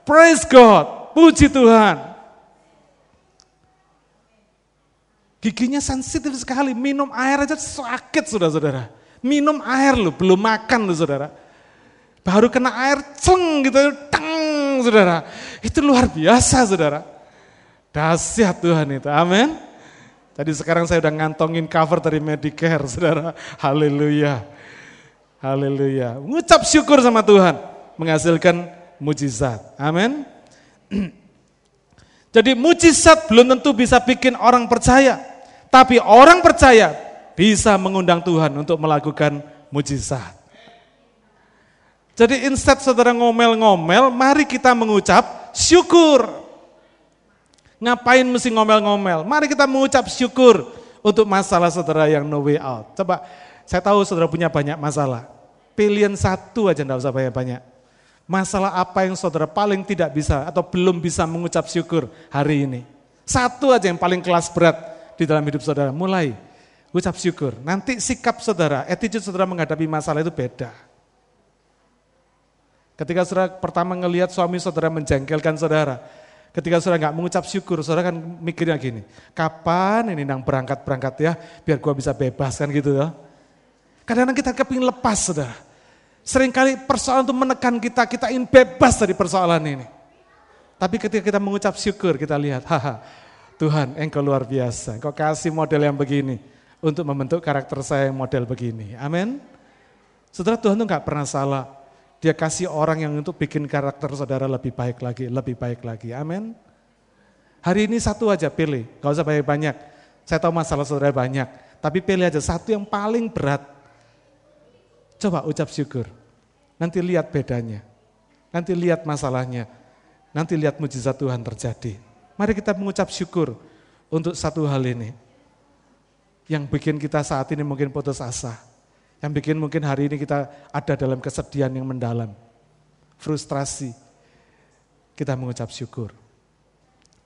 Praise God. Puji Tuhan. Giginya sensitif sekali, minum air aja sakit saudara-saudara. Minum air loh, belum makan loh saudara. Baru kena air, ceng gitu, teng saudara. Itu luar biasa saudara. Dahsyat Tuhan itu, amin. Tadi sekarang saya udah ngantongin cover dari Medicare saudara. Haleluya. Haleluya. Mengucap syukur sama Tuhan. Menghasilkan mujizat. Amin. [clears throat] Jadi mujizat belum tentu bisa bikin orang percaya. Tapi orang percaya bisa mengundang Tuhan untuk melakukan mujizat. Jadi instead saudara ngomel-ngomel, mari kita mengucap syukur. Ngapain mesti ngomel-ngomel? Mari kita mengucap syukur. untuk masalah saudara yang no way out. Coba, saya tahu saudara punya banyak masalah. Pilihan satu aja enggak usah banyak-banyak. Masalah apa yang saudara paling tidak bisa atau belum bisa mengucap syukur hari ini. Satu aja yang paling kelas berat di dalam hidup saudara. Mulai ucap syukur. Nanti sikap saudara, attitude saudara menghadapi masalah itu beda. Ketika saudara pertama ngelihat suami saudara menjengkelkan saudara, Ketika saudara nggak mengucap syukur, saudara kan mikirnya gini, kapan ini nang berangkat-berangkat ya, biar gua bisa bebas kan gitu ya. Kadang-kadang kita kepingin lepas saudara. Seringkali persoalan itu menekan kita, kita ingin bebas dari persoalan ini. Tapi ketika kita mengucap syukur, kita lihat, haha, Tuhan engkau luar biasa, engkau kasih model yang begini untuk membentuk karakter saya yang model begini. Amin. Saudara Tuhan itu nggak pernah salah. Dia kasih orang yang untuk bikin karakter saudara lebih baik lagi, lebih baik lagi. Amin. Hari ini satu aja pilih, gak usah banyak-banyak. Saya tahu masalah saudara banyak, tapi pilih aja satu yang paling berat. Coba ucap syukur. Nanti lihat bedanya. Nanti lihat masalahnya. Nanti lihat mujizat Tuhan terjadi. Mari kita mengucap syukur untuk satu hal ini. Yang bikin kita saat ini mungkin putus asa yang bikin mungkin hari ini kita ada dalam kesedihan yang mendalam. Frustrasi. Kita mengucap syukur.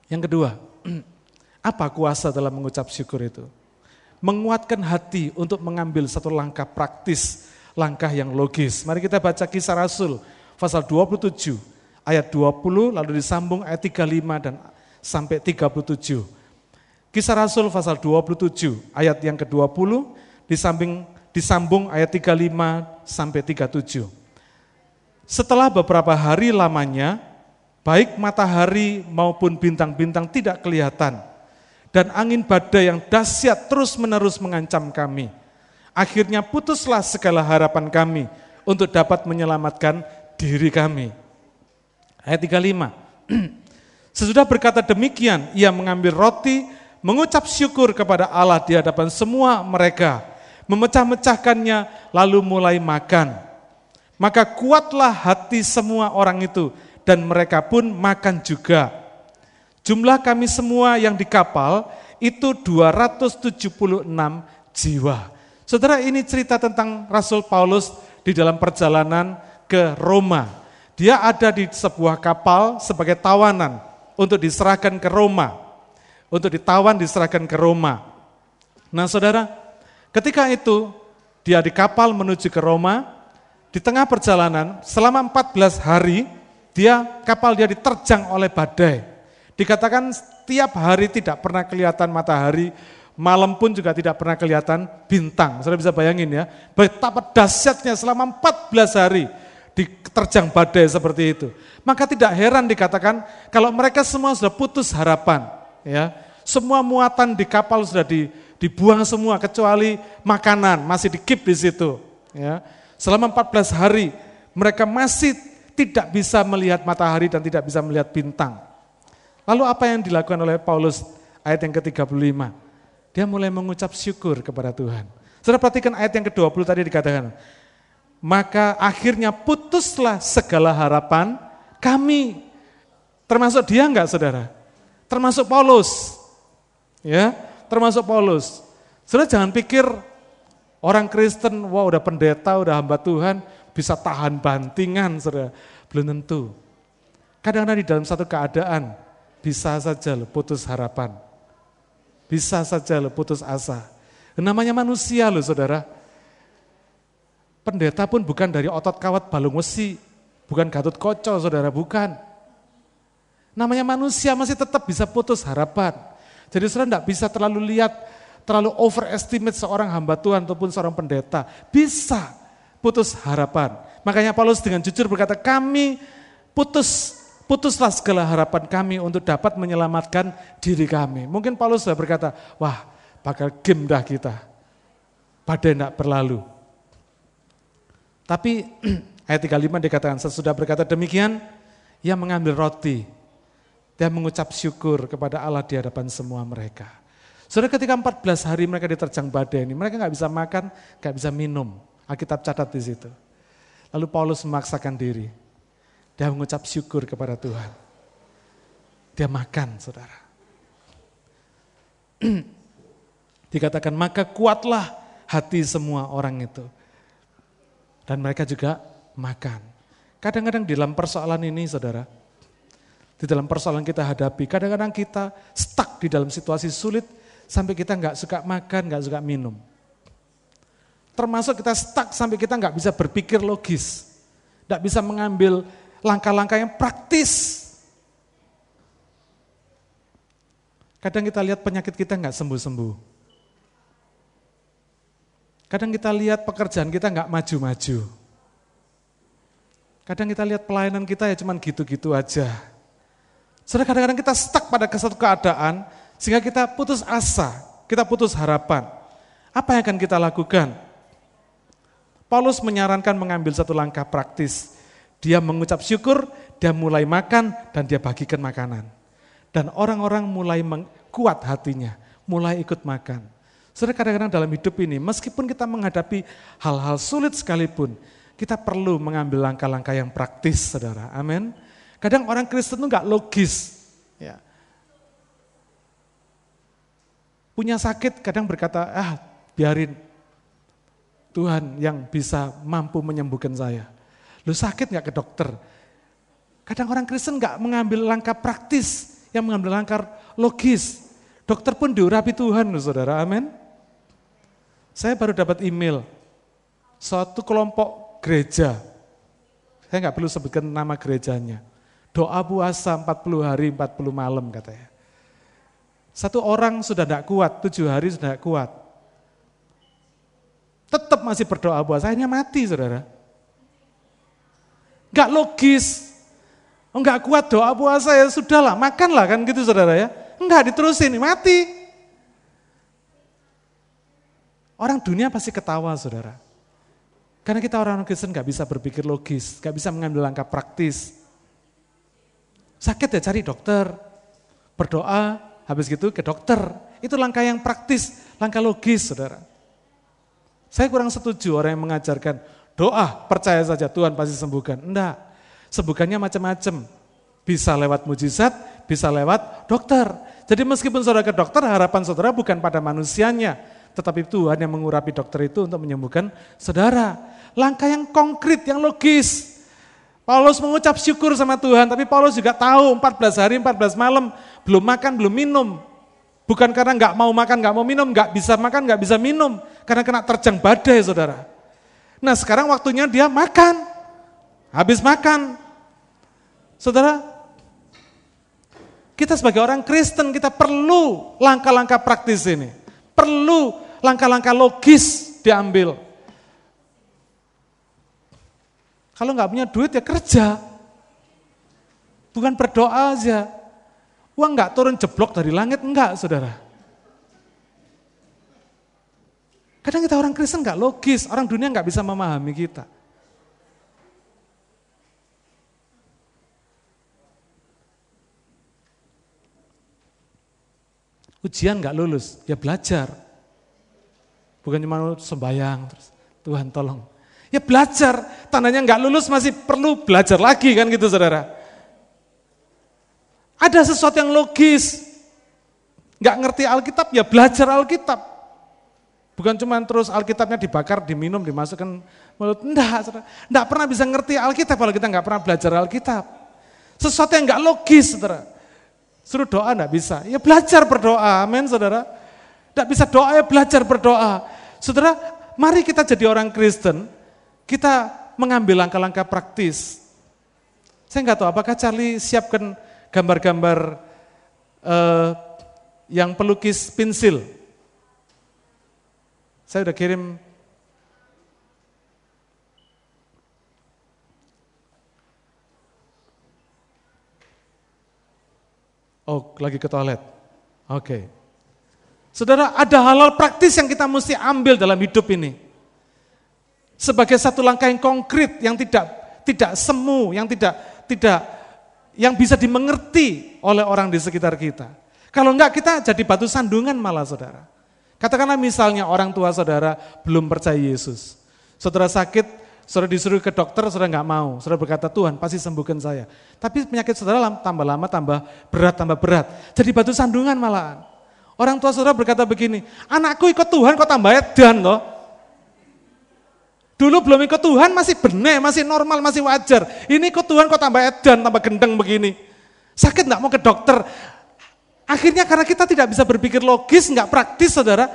Yang kedua, [clears throat] apa kuasa dalam mengucap syukur itu? Menguatkan hati untuk mengambil satu langkah praktis, langkah yang logis. Mari kita baca kisah Rasul pasal 27 ayat 20 lalu disambung ayat 35 dan sampai 37. Kisah Rasul pasal 27 ayat yang ke-20 disambung disambung ayat 35 sampai 37. Setelah beberapa hari lamanya, baik matahari maupun bintang-bintang tidak kelihatan, dan angin badai yang dahsyat terus-menerus mengancam kami. Akhirnya putuslah segala harapan kami untuk dapat menyelamatkan diri kami. Ayat 35. [clears throat] Sesudah berkata demikian, ia mengambil roti, mengucap syukur kepada Allah di hadapan semua mereka memecah-mecahkannya, lalu mulai makan. Maka kuatlah hati semua orang itu, dan mereka pun makan juga. Jumlah kami semua yang di kapal itu 276 jiwa. Saudara ini cerita tentang Rasul Paulus di dalam perjalanan ke Roma. Dia ada di sebuah kapal sebagai tawanan untuk diserahkan ke Roma. Untuk ditawan diserahkan ke Roma. Nah saudara, Ketika itu dia di kapal menuju ke Roma, di tengah perjalanan selama 14 hari dia kapal dia diterjang oleh badai. Dikatakan setiap hari tidak pernah kelihatan matahari, malam pun juga tidak pernah kelihatan bintang. Saudara bisa bayangin ya, betapa dahsyatnya selama 14 hari diterjang badai seperti itu. Maka tidak heran dikatakan kalau mereka semua sudah putus harapan, ya. Semua muatan di kapal sudah di, dibuang semua kecuali makanan masih dikip di situ. Ya. Selama 14 hari mereka masih tidak bisa melihat matahari dan tidak bisa melihat bintang. Lalu apa yang dilakukan oleh Paulus ayat yang ke-35? Dia mulai mengucap syukur kepada Tuhan. Saudara perhatikan ayat yang ke-20 tadi dikatakan, maka akhirnya putuslah segala harapan kami. Termasuk dia enggak saudara? Termasuk Paulus. Ya, termasuk Paulus. Saudara jangan pikir orang Kristen, wah udah pendeta, udah hamba Tuhan, bisa tahan bantingan, saudara. Belum tentu. Kadang-kadang di dalam satu keadaan, bisa saja putus harapan. Bisa saja lo putus asa. Namanya manusia loh saudara. Pendeta pun bukan dari otot kawat balung wesi, bukan gatut koco saudara, bukan. Namanya manusia masih tetap bisa putus harapan. Jadi saudara tidak bisa terlalu lihat, terlalu overestimate seorang hamba Tuhan ataupun seorang pendeta. Bisa putus harapan. Makanya Paulus dengan jujur berkata, kami putus putuslah segala harapan kami untuk dapat menyelamatkan diri kami. Mungkin Paulus sudah berkata, wah bakal game dah kita. Badai tidak berlalu. Tapi [clears throat] ayat 35 dikatakan, sesudah berkata demikian, ia mengambil roti, dia mengucap syukur kepada Allah di hadapan semua mereka. Saudara ketika 14 hari mereka diterjang badai ini, mereka nggak bisa makan, nggak bisa minum. Alkitab catat di situ. Lalu Paulus memaksakan diri. Dia mengucap syukur kepada Tuhan. Dia makan, saudara. [clears throat] Dikatakan maka kuatlah hati semua orang itu. Dan mereka juga makan. Kadang-kadang di dalam persoalan ini saudara, di dalam persoalan kita hadapi, kadang-kadang kita stuck di dalam situasi sulit sampai kita nggak suka makan, nggak suka minum. Termasuk kita stuck sampai kita nggak bisa berpikir logis, nggak bisa mengambil langkah-langkah yang praktis. Kadang kita lihat penyakit kita nggak sembuh-sembuh. Kadang kita lihat pekerjaan kita nggak maju-maju. Kadang kita lihat pelayanan kita ya cuman gitu-gitu aja. Saudara kadang-kadang kita stuck pada satu keadaan sehingga kita putus asa, kita putus harapan. Apa yang akan kita lakukan? Paulus menyarankan mengambil satu langkah praktis. Dia mengucap syukur, dia mulai makan, dan dia bagikan makanan. Dan orang-orang mulai kuat hatinya, mulai ikut makan. Saudara kadang-kadang dalam hidup ini, meskipun kita menghadapi hal-hal sulit sekalipun, kita perlu mengambil langkah-langkah yang praktis, saudara. Amin. Kadang orang Kristen itu nggak logis. Ya. Punya sakit, kadang berkata, ah biarin Tuhan yang bisa mampu menyembuhkan saya. Lu sakit nggak ke dokter? Kadang orang Kristen nggak mengambil langkah praktis, yang mengambil langkah logis. Dokter pun diurapi Tuhan, saudara. Amin. Saya baru dapat email, suatu kelompok gereja. Saya nggak perlu sebutkan nama gerejanya. Doa puasa 40 hari, 40 malam katanya. Satu orang sudah tidak kuat, tujuh hari sudah tidak kuat. Tetap masih berdoa puasa, akhirnya mati saudara. Gak logis. Enggak kuat doa puasa ya sudahlah, makanlah kan gitu saudara ya. Enggak diterusin, mati. Orang dunia pasti ketawa saudara. Karena kita orang Kristen gak bisa berpikir logis, gak bisa mengambil langkah praktis. Sakit ya cari dokter, berdoa, habis gitu ke dokter. Itu langkah yang praktis, langkah logis saudara. Saya kurang setuju orang yang mengajarkan doa, percaya saja Tuhan pasti sembuhkan. Enggak, sembuhkannya macam-macam. Bisa lewat mujizat, bisa lewat dokter. Jadi meskipun saudara ke dokter, harapan saudara bukan pada manusianya, tetapi Tuhan yang mengurapi dokter itu untuk menyembuhkan saudara. Langkah yang konkret, yang logis. Paulus mengucap syukur sama Tuhan, tapi Paulus juga tahu 14 hari, 14 malam, belum makan, belum minum. Bukan karena nggak mau makan, nggak mau minum, nggak bisa makan, nggak bisa minum. Karena kena terjang badai, saudara. Nah sekarang waktunya dia makan. Habis makan. Saudara, kita sebagai orang Kristen, kita perlu langkah-langkah praktis ini. Perlu langkah-langkah logis diambil. Kalau nggak punya duit ya kerja. Bukan berdoa aja. Uang nggak turun jeblok dari langit, enggak saudara. Kadang kita orang Kristen nggak logis, orang dunia nggak bisa memahami kita. Ujian nggak lulus, ya belajar. Bukan cuma sembayang terus, Tuhan tolong Ya belajar, tandanya nggak lulus masih perlu belajar lagi kan gitu saudara. Ada sesuatu yang logis, nggak ngerti Alkitab ya belajar Alkitab. Bukan cuma terus Alkitabnya dibakar, diminum, dimasukkan mulut. Enggak. Enggak pernah bisa ngerti Alkitab kalau kita nggak pernah belajar Alkitab. Sesuatu yang nggak logis, saudara. Suruh doa enggak bisa. Ya belajar berdoa, amin saudara. Enggak bisa doa ya belajar berdoa. Saudara, mari kita jadi orang Kristen kita mengambil langkah-langkah praktis. Saya nggak tahu apakah Charlie siapkan gambar-gambar uh, yang pelukis pensil. Saya udah kirim Oh, lagi ke toilet. Oke. Okay. Saudara, ada hal-hal praktis yang kita mesti ambil dalam hidup ini sebagai satu langkah yang konkret yang tidak tidak semu, yang tidak tidak yang bisa dimengerti oleh orang di sekitar kita. Kalau enggak kita jadi batu sandungan malah saudara. Katakanlah misalnya orang tua saudara belum percaya Yesus. Saudara sakit, saudara disuruh ke dokter, saudara enggak mau. Saudara berkata, Tuhan pasti sembuhkan saya. Tapi penyakit saudara tambah lama, tambah berat, tambah berat. Jadi batu sandungan malahan. Orang tua saudara berkata begini, anakku ikut Tuhan kok tambah edan loh. Dulu belum ikut Tuhan masih benar, masih normal, masih wajar. Ini ikut Tuhan kok tambah edan, tambah gendeng begini. Sakit nggak mau ke dokter. Akhirnya karena kita tidak bisa berpikir logis, nggak praktis saudara.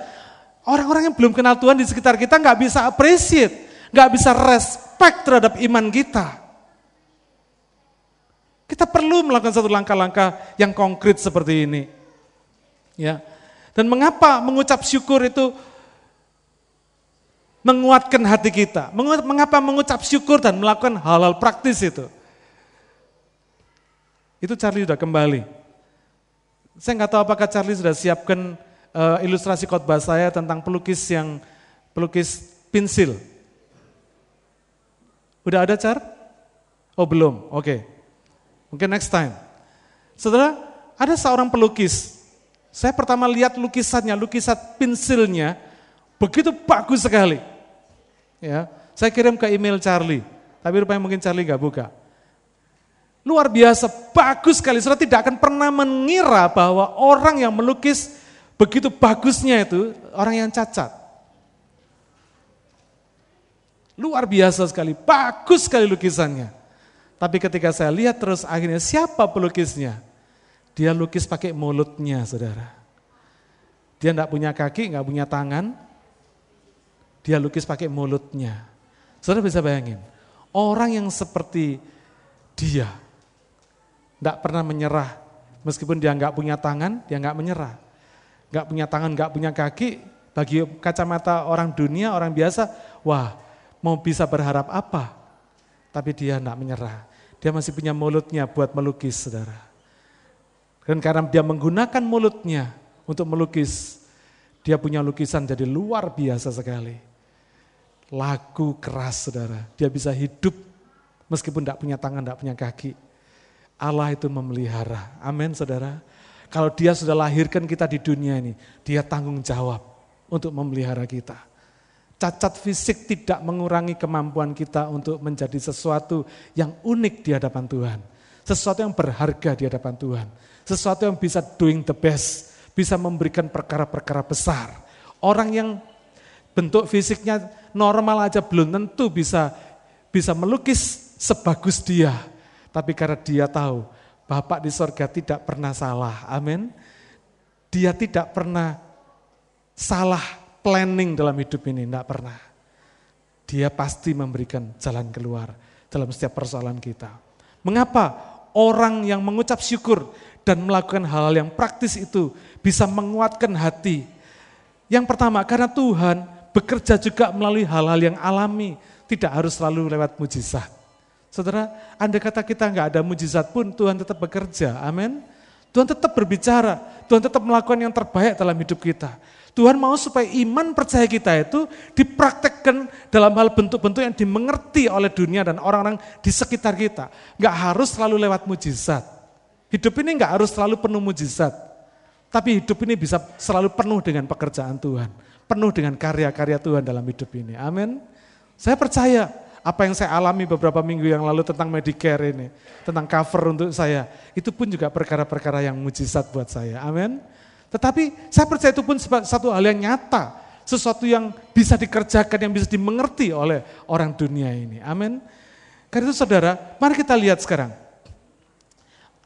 Orang-orang yang belum kenal Tuhan di sekitar kita nggak bisa appreciate, nggak bisa respect terhadap iman kita. Kita perlu melakukan satu langkah-langkah yang konkret seperti ini. Ya. Dan mengapa mengucap syukur itu menguatkan hati kita? Mengapa mengucap syukur dan melakukan hal-hal praktis itu? Itu Charlie sudah kembali. Saya nggak tahu apakah Charlie sudah siapkan uh, ilustrasi khotbah saya tentang pelukis yang pelukis pensil. Udah ada Char? Oh belum, oke. Okay. Mungkin next time. Saudara, ada seorang pelukis saya pertama lihat lukisannya, lukisan pensilnya, begitu bagus sekali. Ya, saya kirim ke email Charlie, tapi rupanya mungkin Charlie gak buka. Luar biasa, bagus sekali. Saudara tidak akan pernah mengira bahwa orang yang melukis begitu bagusnya itu orang yang cacat. Luar biasa sekali, bagus sekali lukisannya. Tapi ketika saya lihat terus akhirnya siapa pelukisnya? Dia lukis pakai mulutnya, saudara. Dia tidak punya kaki, nggak punya tangan. Dia lukis pakai mulutnya. Saudara bisa bayangin, orang yang seperti dia, tidak pernah menyerah. Meskipun dia nggak punya tangan, dia nggak menyerah. Nggak punya tangan, nggak punya kaki, bagi kacamata orang dunia, orang biasa, wah mau bisa berharap apa? Tapi dia tidak menyerah. Dia masih punya mulutnya buat melukis, saudara. Dan karena dia menggunakan mulutnya untuk melukis, dia punya lukisan jadi luar biasa sekali. Lagu keras saudara, dia bisa hidup meskipun tidak punya tangan, tidak punya kaki. Allah itu memelihara, amin saudara. Kalau dia sudah lahirkan kita di dunia ini, dia tanggung jawab untuk memelihara kita. Cacat fisik tidak mengurangi kemampuan kita untuk menjadi sesuatu yang unik di hadapan Tuhan. Sesuatu yang berharga di hadapan Tuhan sesuatu yang bisa doing the best, bisa memberikan perkara-perkara besar. Orang yang bentuk fisiknya normal aja belum tentu bisa bisa melukis sebagus dia. Tapi karena dia tahu Bapak di sorga tidak pernah salah, amin. Dia tidak pernah salah planning dalam hidup ini, tidak pernah. Dia pasti memberikan jalan keluar dalam setiap persoalan kita. Mengapa orang yang mengucap syukur dan melakukan hal-hal yang praktis itu bisa menguatkan hati. Yang pertama, karena Tuhan bekerja juga melalui hal-hal yang alami, tidak harus selalu lewat mujizat. Saudara, anda kata kita nggak ada mujizat pun, Tuhan tetap bekerja, amin. Tuhan tetap berbicara, Tuhan tetap melakukan yang terbaik dalam hidup kita. Tuhan mau supaya iman percaya kita itu dipraktekkan dalam hal bentuk-bentuk yang dimengerti oleh dunia dan orang-orang di sekitar kita. Nggak harus selalu lewat mujizat. Hidup ini nggak harus selalu penuh mujizat, tapi hidup ini bisa selalu penuh dengan pekerjaan Tuhan, penuh dengan karya-karya Tuhan dalam hidup ini. Amin. Saya percaya apa yang saya alami beberapa minggu yang lalu tentang Medicare ini, tentang cover untuk saya, itu pun juga perkara-perkara yang mujizat buat saya. Amin. Tetapi saya percaya itu pun satu hal yang nyata, sesuatu yang bisa dikerjakan, yang bisa dimengerti oleh orang dunia ini. Amin. Karena itu saudara, mari kita lihat sekarang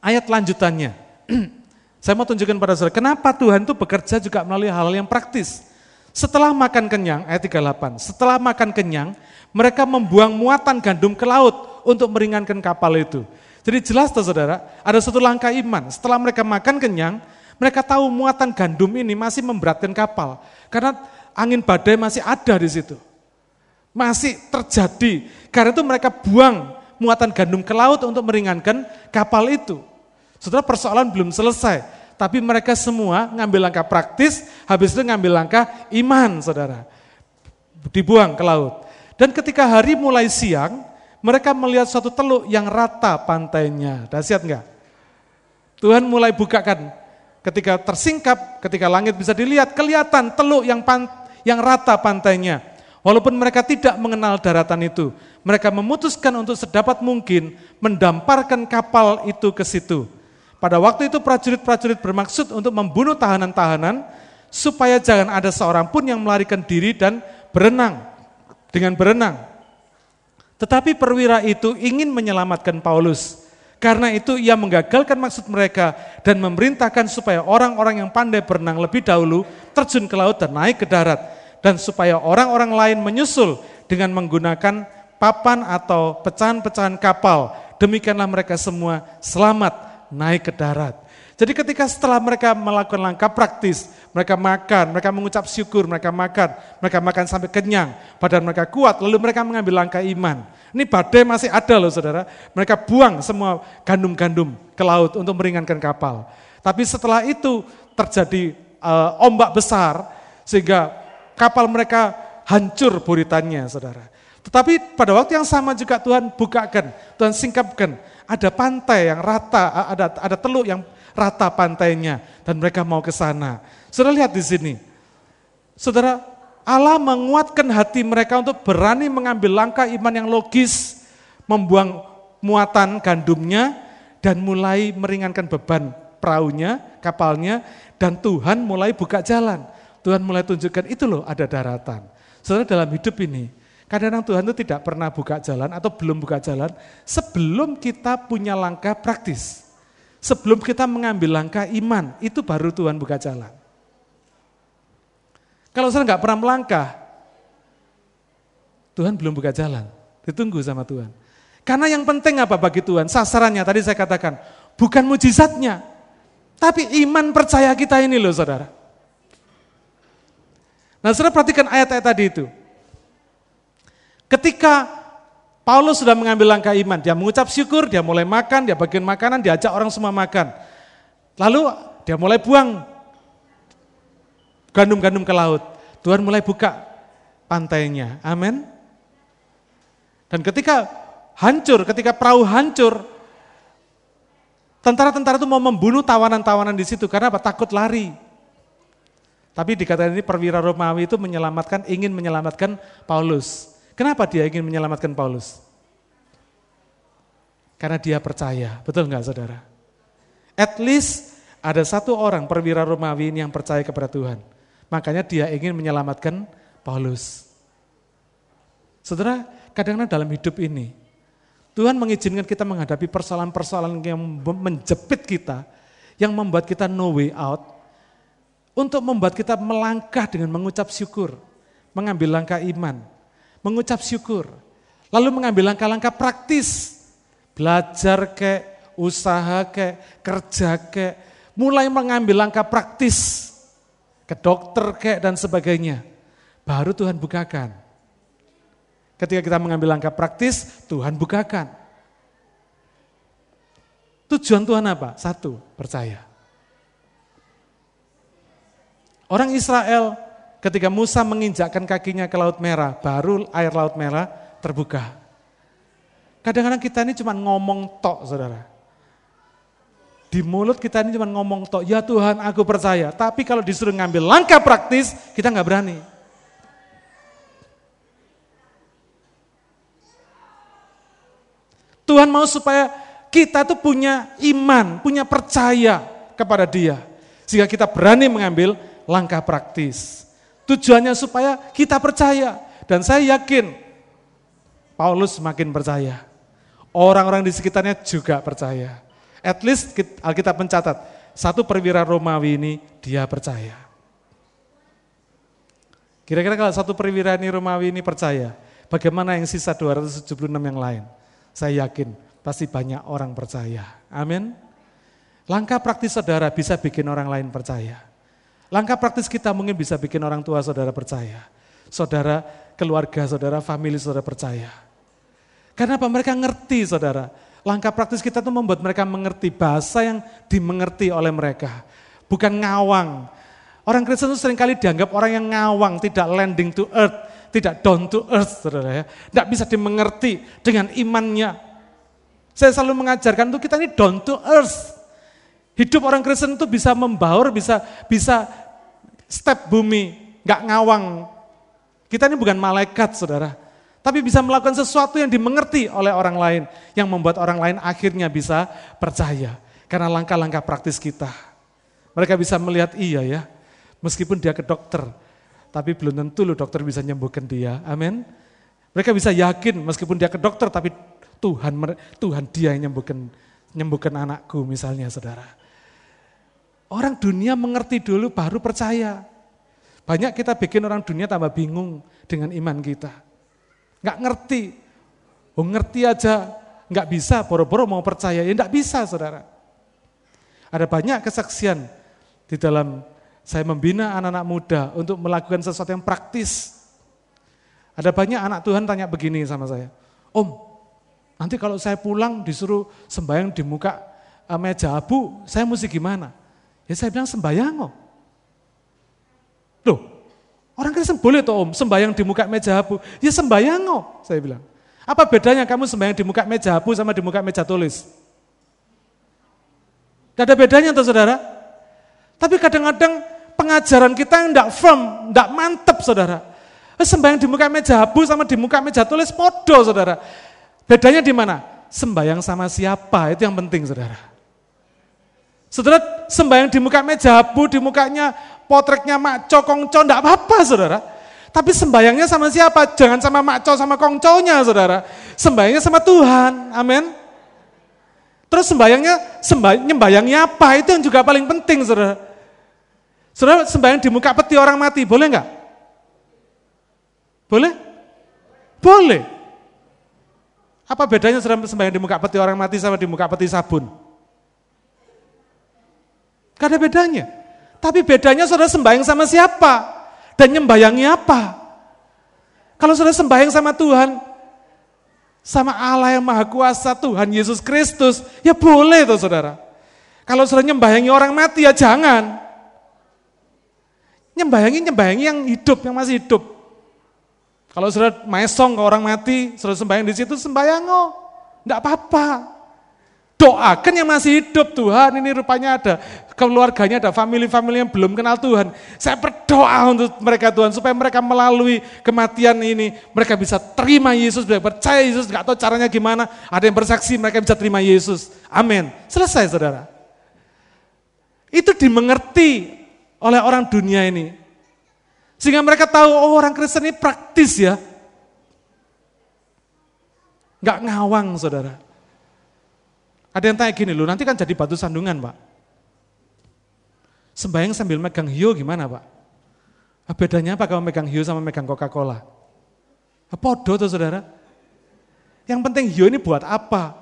ayat lanjutannya. [clears throat] Saya mau tunjukkan pada saudara, kenapa Tuhan itu bekerja juga melalui hal-hal yang praktis. Setelah makan kenyang, ayat 38, setelah makan kenyang, mereka membuang muatan gandum ke laut untuk meringankan kapal itu. Jadi jelas tuh saudara, ada satu langkah iman. Setelah mereka makan kenyang, mereka tahu muatan gandum ini masih memberatkan kapal. Karena angin badai masih ada di situ. Masih terjadi. Karena itu mereka buang muatan gandum ke laut untuk meringankan kapal itu. Saudara persoalan belum selesai, tapi mereka semua ngambil langkah praktis, habis itu ngambil langkah iman, saudara. Dibuang ke laut. Dan ketika hari mulai siang, mereka melihat suatu teluk yang rata pantainya. Dahsyat enggak? Tuhan mulai bukakan. Ketika tersingkap, ketika langit bisa dilihat, kelihatan teluk yang pant yang rata pantainya. Walaupun mereka tidak mengenal daratan itu, mereka memutuskan untuk sedapat mungkin mendamparkan kapal itu ke situ. Pada waktu itu prajurit-prajurit bermaksud untuk membunuh tahanan-tahanan supaya jangan ada seorang pun yang melarikan diri dan berenang dengan berenang. Tetapi perwira itu ingin menyelamatkan Paulus. Karena itu ia menggagalkan maksud mereka dan memerintahkan supaya orang-orang yang pandai berenang lebih dahulu terjun ke laut dan naik ke darat. Dan supaya orang-orang lain menyusul dengan menggunakan papan atau pecahan-pecahan kapal. Demikianlah mereka semua selamat naik ke darat. Jadi ketika setelah mereka melakukan langkah praktis, mereka makan, mereka mengucap syukur, mereka makan, mereka makan sampai kenyang, badan mereka kuat, lalu mereka mengambil langkah iman. Ini badai masih ada loh saudara, mereka buang semua gandum-gandum ke laut untuk meringankan kapal. Tapi setelah itu terjadi uh, ombak besar, sehingga kapal mereka hancur buritannya saudara. Tetapi pada waktu yang sama juga Tuhan bukakan, Tuhan singkapkan ada pantai yang rata, ada ada teluk yang rata pantainya dan mereka mau ke sana. Saudara lihat di sini. Saudara, Allah menguatkan hati mereka untuk berani mengambil langkah iman yang logis, membuang muatan gandumnya dan mulai meringankan beban perahunya, kapalnya dan Tuhan mulai buka jalan. Tuhan mulai tunjukkan itu loh ada daratan. Saudara dalam hidup ini, Kadang-kadang Tuhan itu tidak pernah buka jalan atau belum buka jalan sebelum kita punya langkah praktis. Sebelum kita mengambil langkah iman, itu baru Tuhan buka jalan. Kalau saya nggak pernah melangkah, Tuhan belum buka jalan. Ditunggu sama Tuhan. Karena yang penting apa bagi Tuhan? Sasarannya tadi saya katakan, bukan mujizatnya, tapi iman percaya kita ini loh saudara. Nah saudara perhatikan ayat-ayat tadi itu. Ketika Paulus sudah mengambil langkah iman, dia mengucap syukur, dia mulai makan, dia bagian makanan, diajak orang semua makan. Lalu dia mulai buang gandum-gandum ke laut. Tuhan mulai buka pantainya. Amin. Dan ketika hancur, ketika perahu hancur, tentara-tentara itu mau membunuh tawanan-tawanan di situ karena apa? Takut lari. Tapi dikatakan ini perwira Romawi itu menyelamatkan, ingin menyelamatkan Paulus. Kenapa dia ingin menyelamatkan Paulus? Karena dia percaya, betul nggak saudara? At least ada satu orang perwira Romawi yang percaya kepada Tuhan. Makanya dia ingin menyelamatkan Paulus. Saudara, kadang-kadang dalam hidup ini, Tuhan mengizinkan kita menghadapi persoalan-persoalan yang menjepit kita, yang membuat kita no way out, untuk membuat kita melangkah dengan mengucap syukur, mengambil langkah iman, mengucap syukur. Lalu mengambil langkah-langkah praktis. Belajar ke, usaha ke, kerja ke, mulai mengambil langkah praktis ke dokter ke dan sebagainya. Baru Tuhan bukakan. Ketika kita mengambil langkah praktis, Tuhan bukakan. Tujuan Tuhan apa? Satu, percaya. Orang Israel ketika Musa menginjakkan kakinya ke Laut Merah, baru air Laut Merah terbuka. Kadang-kadang kita ini cuma ngomong tok, saudara. Di mulut kita ini cuma ngomong tok, ya Tuhan aku percaya. Tapi kalau disuruh ngambil langkah praktis, kita nggak berani. Tuhan mau supaya kita tuh punya iman, punya percaya kepada dia. Sehingga kita berani mengambil langkah praktis. Tujuannya supaya kita percaya. Dan saya yakin Paulus semakin percaya. Orang-orang di sekitarnya juga percaya. At least Alkitab mencatat, satu perwira Romawi ini dia percaya. Kira-kira kalau satu perwira ini Romawi ini percaya, bagaimana yang sisa 276 yang lain? Saya yakin pasti banyak orang percaya. Amin. Langkah praktis saudara bisa bikin orang lain percaya. Langkah praktis kita mungkin bisa bikin orang tua saudara percaya. Saudara, keluarga saudara, family saudara percaya. Karena apa? Mereka ngerti saudara. Langkah praktis kita itu membuat mereka mengerti bahasa yang dimengerti oleh mereka. Bukan ngawang. Orang Kristen itu sering kali dianggap orang yang ngawang, tidak landing to earth, tidak down to earth, saudara ya. Tidak bisa dimengerti dengan imannya. Saya selalu mengajarkan itu kita ini down to earth. Hidup orang Kristen itu bisa membaur, bisa bisa step bumi, nggak ngawang. Kita ini bukan malaikat, saudara. Tapi bisa melakukan sesuatu yang dimengerti oleh orang lain, yang membuat orang lain akhirnya bisa percaya. Karena langkah-langkah praktis kita. Mereka bisa melihat iya ya, meskipun dia ke dokter, tapi belum tentu loh dokter bisa nyembuhkan dia. Amin. Mereka bisa yakin meskipun dia ke dokter, tapi Tuhan Tuhan dia yang nyembuhkan nyembuhkan anakku misalnya saudara. Orang dunia mengerti dulu baru percaya. Banyak kita bikin orang dunia tambah bingung dengan iman kita. Nggak ngerti. Oh ngerti aja, nggak bisa, boro-boro mau percaya. Ya nggak bisa saudara. Ada banyak kesaksian di dalam saya membina anak-anak muda untuk melakukan sesuatu yang praktis. Ada banyak anak Tuhan tanya begini sama saya, Om, nanti kalau saya pulang disuruh sembahyang di muka eh, meja abu, saya mesti gimana? Ya saya bilang sembahyang kok. Loh, orang Kristen boleh toh om sembahyang di muka meja abu? Ya sembahyang kok, saya bilang. Apa bedanya kamu sembahyang di muka meja abu sama di muka meja tulis? Gak ada bedanya tuh saudara. Tapi kadang-kadang pengajaran kita yang tidak firm, tidak mantep saudara. Eh, sembahyang di muka meja abu sama di muka meja tulis podo saudara. Bedanya di mana? Sembahyang sama siapa, itu yang penting saudara. Saudara sembahyang di muka meja abu, di mukanya potreknya mak cokongco, enggak apa-apa saudara. Tapi sembayangnya sama siapa? Jangan sama makco sama kongconya saudara. Sembayangnya sama Tuhan, amin. Terus sembayangnya, sembayang, nyembayangnya apa? Itu yang juga paling penting saudara. Saudara sembayang di muka peti orang mati, boleh enggak? Boleh? Boleh. Apa bedanya saudara sembahyang di muka peti orang mati sama di muka peti sabun? Gak ada bedanya. Tapi bedanya saudara sembahyang sama siapa? Dan nyembayangi apa? Kalau sudah sembahyang sama Tuhan, sama Allah yang Maha Kuasa, Tuhan Yesus Kristus, ya boleh tuh saudara. Kalau sudah nyembayangi orang mati ya jangan. Nyembayangi, nyembayangi yang hidup, yang masih hidup. Kalau sudah maesong ke orang mati, sudah sembahyang di situ, sembahyang oh. Enggak apa-apa. Doakan yang masih hidup Tuhan, ini rupanya ada keluarganya, ada family-family yang belum kenal Tuhan. Saya berdoa untuk mereka Tuhan, supaya mereka melalui kematian ini, mereka bisa terima Yesus, bisa percaya Yesus, gak tahu caranya gimana, ada yang bersaksi, mereka bisa terima Yesus. Amin. Selesai saudara. Itu dimengerti oleh orang dunia ini. Sehingga mereka tahu, oh orang Kristen ini praktis ya. Gak ngawang saudara. Ada yang tanya gini, lu nanti kan jadi batu sandungan pak. Sembayang sambil megang hiu gimana pak? Bedanya apa kalau megang hiu sama megang Coca-Cola? Podo tuh saudara. Yang penting hiu ini buat apa?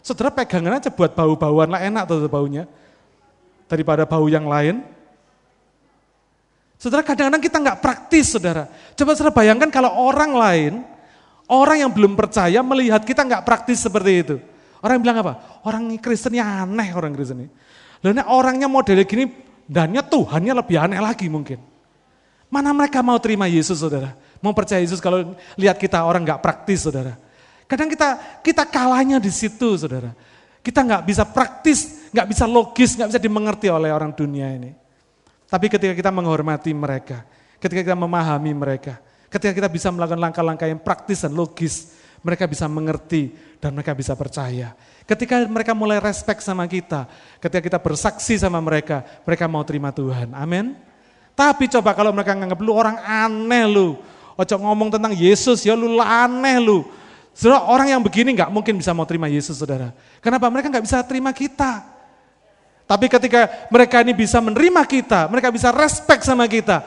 Saudara pegangan aja buat bau-bauan lah enak tuh baunya. Daripada bau yang lain. Saudara kadang-kadang kita nggak praktis saudara. Coba saudara bayangkan kalau orang lain, orang yang belum percaya melihat kita nggak praktis seperti itu. Orang bilang apa? Orang Kristen yang aneh orang Kristen ini. Lalu orangnya model gini, dannya Tuhannya lebih aneh lagi mungkin. Mana mereka mau terima Yesus saudara? Mau percaya Yesus kalau lihat kita orang nggak praktis saudara. Kadang kita kita kalahnya di situ saudara. Kita nggak bisa praktis, nggak bisa logis, nggak bisa dimengerti oleh orang dunia ini. Tapi ketika kita menghormati mereka, ketika kita memahami mereka, ketika kita bisa melakukan langkah-langkah yang praktis dan logis, mereka bisa mengerti dan mereka bisa percaya. Ketika mereka mulai respect sama kita, ketika kita bersaksi sama mereka, mereka mau terima Tuhan. Amin. Tapi coba kalau mereka nganggap lu orang aneh lu, ojo ngomong tentang Yesus ya lu aneh lu. Saudara, orang yang begini nggak mungkin bisa mau terima Yesus, saudara. Kenapa? Mereka nggak bisa terima kita. Tapi ketika mereka ini bisa menerima kita, mereka bisa respect sama kita,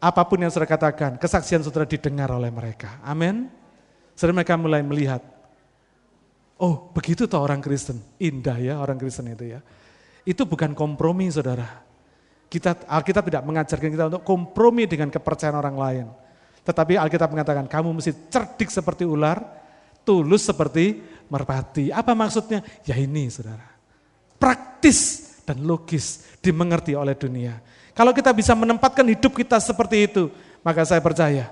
apa pun yang saudara katakan, kesaksian saudara didengar oleh mereka. Amin. Saudara mereka mulai melihat, oh begitu toh orang Kristen, indah ya orang Kristen itu ya. Itu bukan kompromi saudara. Kita Alkitab tidak mengajarkan kita untuk kompromi dengan kepercayaan orang lain. Tetapi Alkitab mengatakan kamu mesti cerdik seperti ular, tulus seperti merpati. Apa maksudnya? Ya ini saudara. Praktis dan logis dimengerti oleh dunia. Kalau kita bisa menempatkan hidup kita seperti itu, maka saya percaya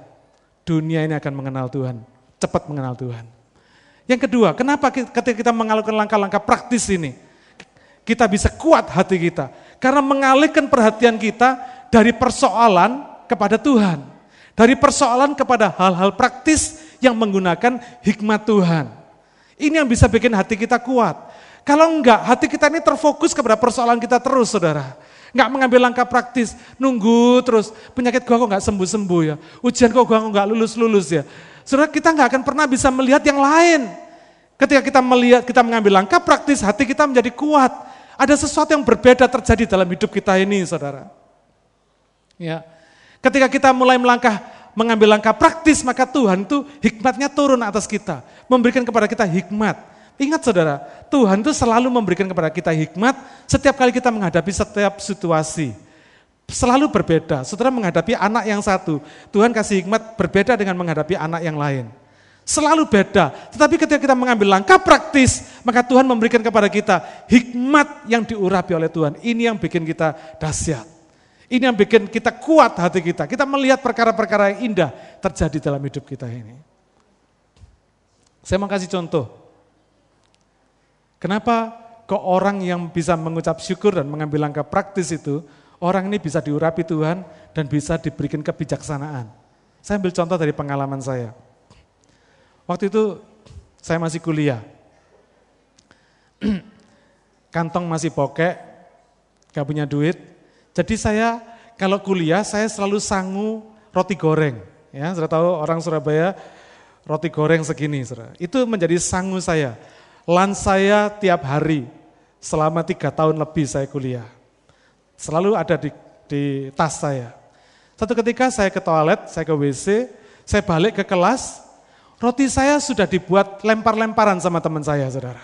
dunia ini akan mengenal Tuhan cepat mengenal Tuhan. Yang kedua, kenapa ketika kita mengalami langkah-langkah praktis ini, kita bisa kuat hati kita? Karena mengalihkan perhatian kita dari persoalan kepada Tuhan. Dari persoalan kepada hal-hal praktis yang menggunakan hikmat Tuhan. Ini yang bisa bikin hati kita kuat. Kalau enggak, hati kita ini terfokus kepada persoalan kita terus, saudara. Enggak mengambil langkah praktis, nunggu terus. Penyakit gua kok enggak sembuh-sembuh ya. Ujian kok gua kok enggak lulus-lulus ya. Saudara, kita enggak akan pernah bisa melihat yang lain. Ketika kita melihat, kita mengambil langkah praktis, hati kita menjadi kuat. Ada sesuatu yang berbeda terjadi dalam hidup kita ini, saudara. Ya, ketika kita mulai melangkah, mengambil langkah praktis, maka Tuhan itu hikmatnya turun atas kita, memberikan kepada kita hikmat. Ingat saudara, Tuhan itu selalu memberikan kepada kita hikmat setiap kali kita menghadapi setiap situasi. Selalu berbeda. Saudara menghadapi anak yang satu, Tuhan kasih hikmat berbeda dengan menghadapi anak yang lain. Selalu beda. Tetapi ketika kita mengambil langkah praktis, maka Tuhan memberikan kepada kita hikmat yang diurapi oleh Tuhan. Ini yang bikin kita dahsyat. Ini yang bikin kita kuat hati kita. Kita melihat perkara-perkara yang indah terjadi dalam hidup kita ini. Saya mau kasih contoh. Kenapa kok orang yang bisa mengucap syukur dan mengambil langkah praktis itu, orang ini bisa diurapi Tuhan dan bisa diberikan kebijaksanaan. Saya ambil contoh dari pengalaman saya. Waktu itu saya masih kuliah. [clears throat] Kantong masih pokek, gak punya duit. Jadi saya kalau kuliah saya selalu sangu roti goreng. Ya, sudah tahu orang Surabaya roti goreng segini. Itu menjadi sangu saya. Lan saya tiap hari selama tiga tahun lebih saya kuliah. Selalu ada di, di tas saya. Satu ketika saya ke toilet, saya ke WC, saya balik ke kelas, Roti saya sudah dibuat lempar-lemparan sama teman saya, saudara.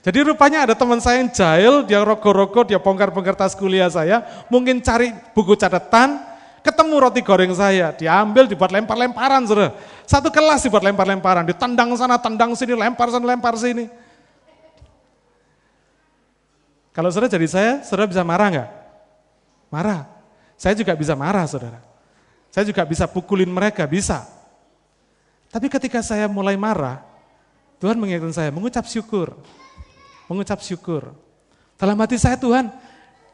Jadi rupanya ada teman saya yang jahil, dia rokok-rokok, dia bongkar-bongkar tas kuliah saya, mungkin cari buku catatan, ketemu roti goreng saya, diambil, dibuat lempar-lemparan, saudara. Satu kelas dibuat lempar-lemparan, ditendang sana, tendang sini, lempar sana, lempar sini. Kalau saudara jadi saya, saudara bisa marah nggak? Marah. Saya juga bisa marah, saudara. Saya juga bisa pukulin mereka, bisa. Tapi ketika saya mulai marah, Tuhan mengingatkan saya, mengucap syukur. Mengucap syukur. Dalam hati saya Tuhan,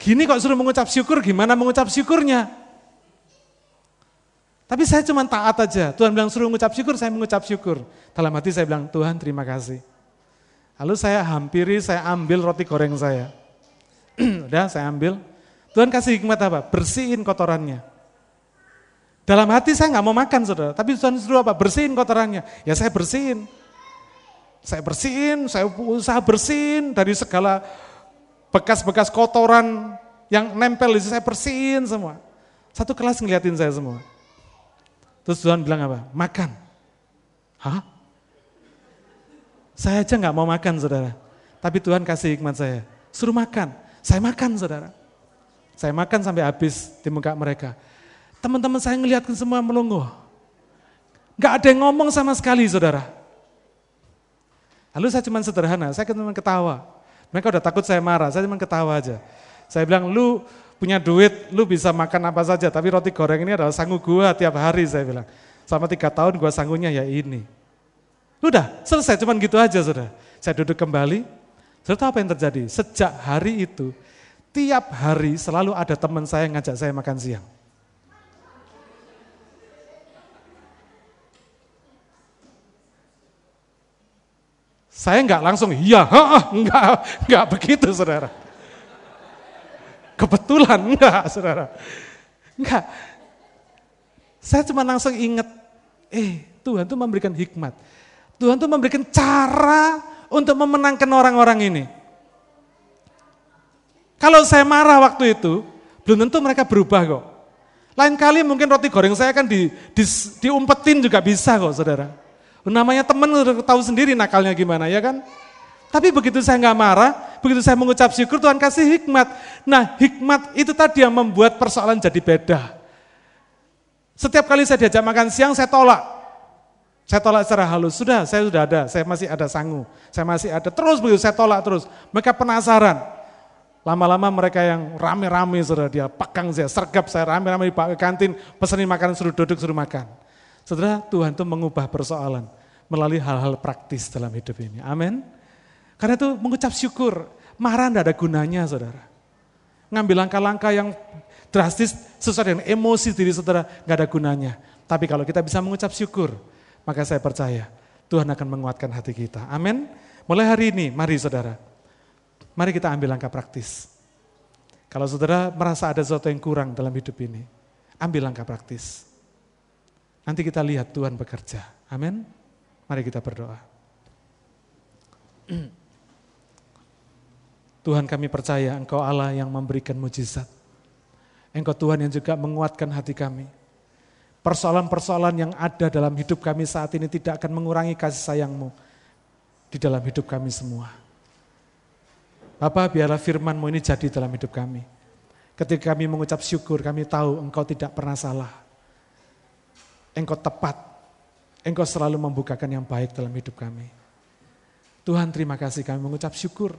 gini kok suruh mengucap syukur, gimana mengucap syukurnya? Tapi saya cuma taat aja. Tuhan bilang suruh mengucap syukur, saya mengucap syukur. Dalam hati saya bilang, Tuhan terima kasih. Lalu saya hampiri, saya ambil roti goreng saya. [clears throat] Udah saya ambil. Tuhan kasih hikmat apa? Bersihin kotorannya. Dalam hati saya nggak mau makan saudara, tapi Tuhan suruh apa? Bersihin kotorannya. Ya saya bersihin. Saya bersihin, saya usaha bersihin dari segala bekas-bekas kotoran yang nempel di saya bersihin semua. Satu kelas ngeliatin saya semua. Terus Tuhan bilang apa? Makan. Hah? Saya aja nggak mau makan saudara. Tapi Tuhan kasih hikmat saya. Suruh makan. Saya makan saudara. Saya makan sampai habis di muka mereka. Teman-teman saya ngeliatkan semua melongo. Gak ada yang ngomong sama sekali saudara. Lalu saya cuma sederhana, saya cuma ketawa. Mereka udah takut saya marah, saya cuma ketawa aja. Saya bilang, lu punya duit, lu bisa makan apa saja, tapi roti goreng ini adalah sanggup gua tiap hari, saya bilang. Selama tiga tahun gua sanggunya ya ini. Udah, selesai, cuman gitu aja saudara. Saya duduk kembali, saudara apa yang terjadi? Sejak hari itu, tiap hari selalu ada teman saya yang ngajak saya makan siang. Saya enggak langsung, iya, enggak, enggak begitu saudara. Kebetulan enggak saudara. Enggak. Saya cuma langsung ingat, eh Tuhan tuh memberikan hikmat. Tuhan tuh memberikan cara untuk memenangkan orang-orang ini. Kalau saya marah waktu itu, belum tentu mereka berubah kok. Lain kali mungkin roti goreng saya kan di, di, diumpetin juga bisa kok saudara. Namanya teman tahu sendiri nakalnya gimana ya kan. Tapi begitu saya nggak marah, begitu saya mengucap syukur Tuhan kasih hikmat. Nah hikmat itu tadi yang membuat persoalan jadi beda. Setiap kali saya diajak makan siang saya tolak. Saya tolak secara halus, sudah saya sudah ada, saya masih ada sangu, saya masih ada. Terus begitu saya tolak terus. Mereka penasaran. Lama-lama mereka yang rame-rame sudah dia pegang saya, sergap saya rame-rame di kantin, pesenin makanan suruh duduk suruh makan. Saudara, Tuhan itu mengubah persoalan melalui hal-hal praktis dalam hidup ini. Amin. Karena itu mengucap syukur, marah tidak ada gunanya saudara. Ngambil langkah-langkah yang drastis sesuai dengan emosi diri saudara, nggak ada gunanya. Tapi kalau kita bisa mengucap syukur, maka saya percaya Tuhan akan menguatkan hati kita. Amin. Mulai hari ini, mari saudara. Mari kita ambil langkah praktis. Kalau saudara merasa ada sesuatu yang kurang dalam hidup ini, ambil langkah praktis. Nanti kita lihat Tuhan bekerja. Amin. Mari kita berdoa. [clears throat] Tuhan kami percaya Engkau Allah yang memberikan mujizat. Engkau Tuhan yang juga menguatkan hati kami. Persoalan-persoalan yang ada dalam hidup kami saat ini tidak akan mengurangi kasih sayangmu di dalam hidup kami semua. Bapak biarlah firmanmu ini jadi dalam hidup kami. Ketika kami mengucap syukur, kami tahu engkau tidak pernah salah. Engkau tepat. Engkau selalu membukakan yang baik dalam hidup kami. Tuhan terima kasih kami mengucap syukur.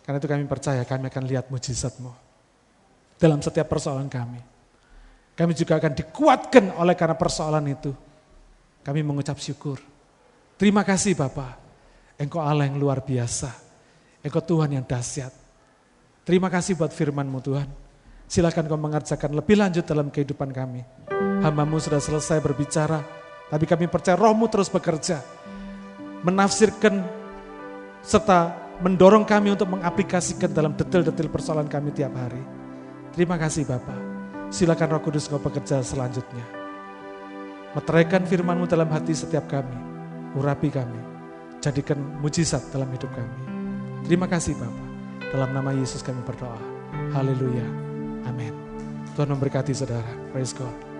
Karena itu kami percaya kami akan lihat mujizatmu. Dalam setiap persoalan kami. Kami juga akan dikuatkan oleh karena persoalan itu. Kami mengucap syukur. Terima kasih Bapak. Engkau Allah yang luar biasa. Engkau Tuhan yang dahsyat. Terima kasih buat firman-Mu Tuhan. Silakan kau mengerjakan lebih lanjut dalam kehidupan kami. Hambamu sudah selesai berbicara, tapi kami percaya rohmu terus bekerja. Menafsirkan serta mendorong kami untuk mengaplikasikan dalam detail-detail persoalan kami tiap hari. Terima kasih Bapak. Silakan roh kudus kau bekerja selanjutnya. Meteraikan firmanmu dalam hati setiap kami. Urapi kami. Jadikan mujizat dalam hidup kami. Terima kasih Bapak. Dalam nama Yesus kami berdoa. Haleluya. Amin. Tuhan memberkati saudara. Praise God.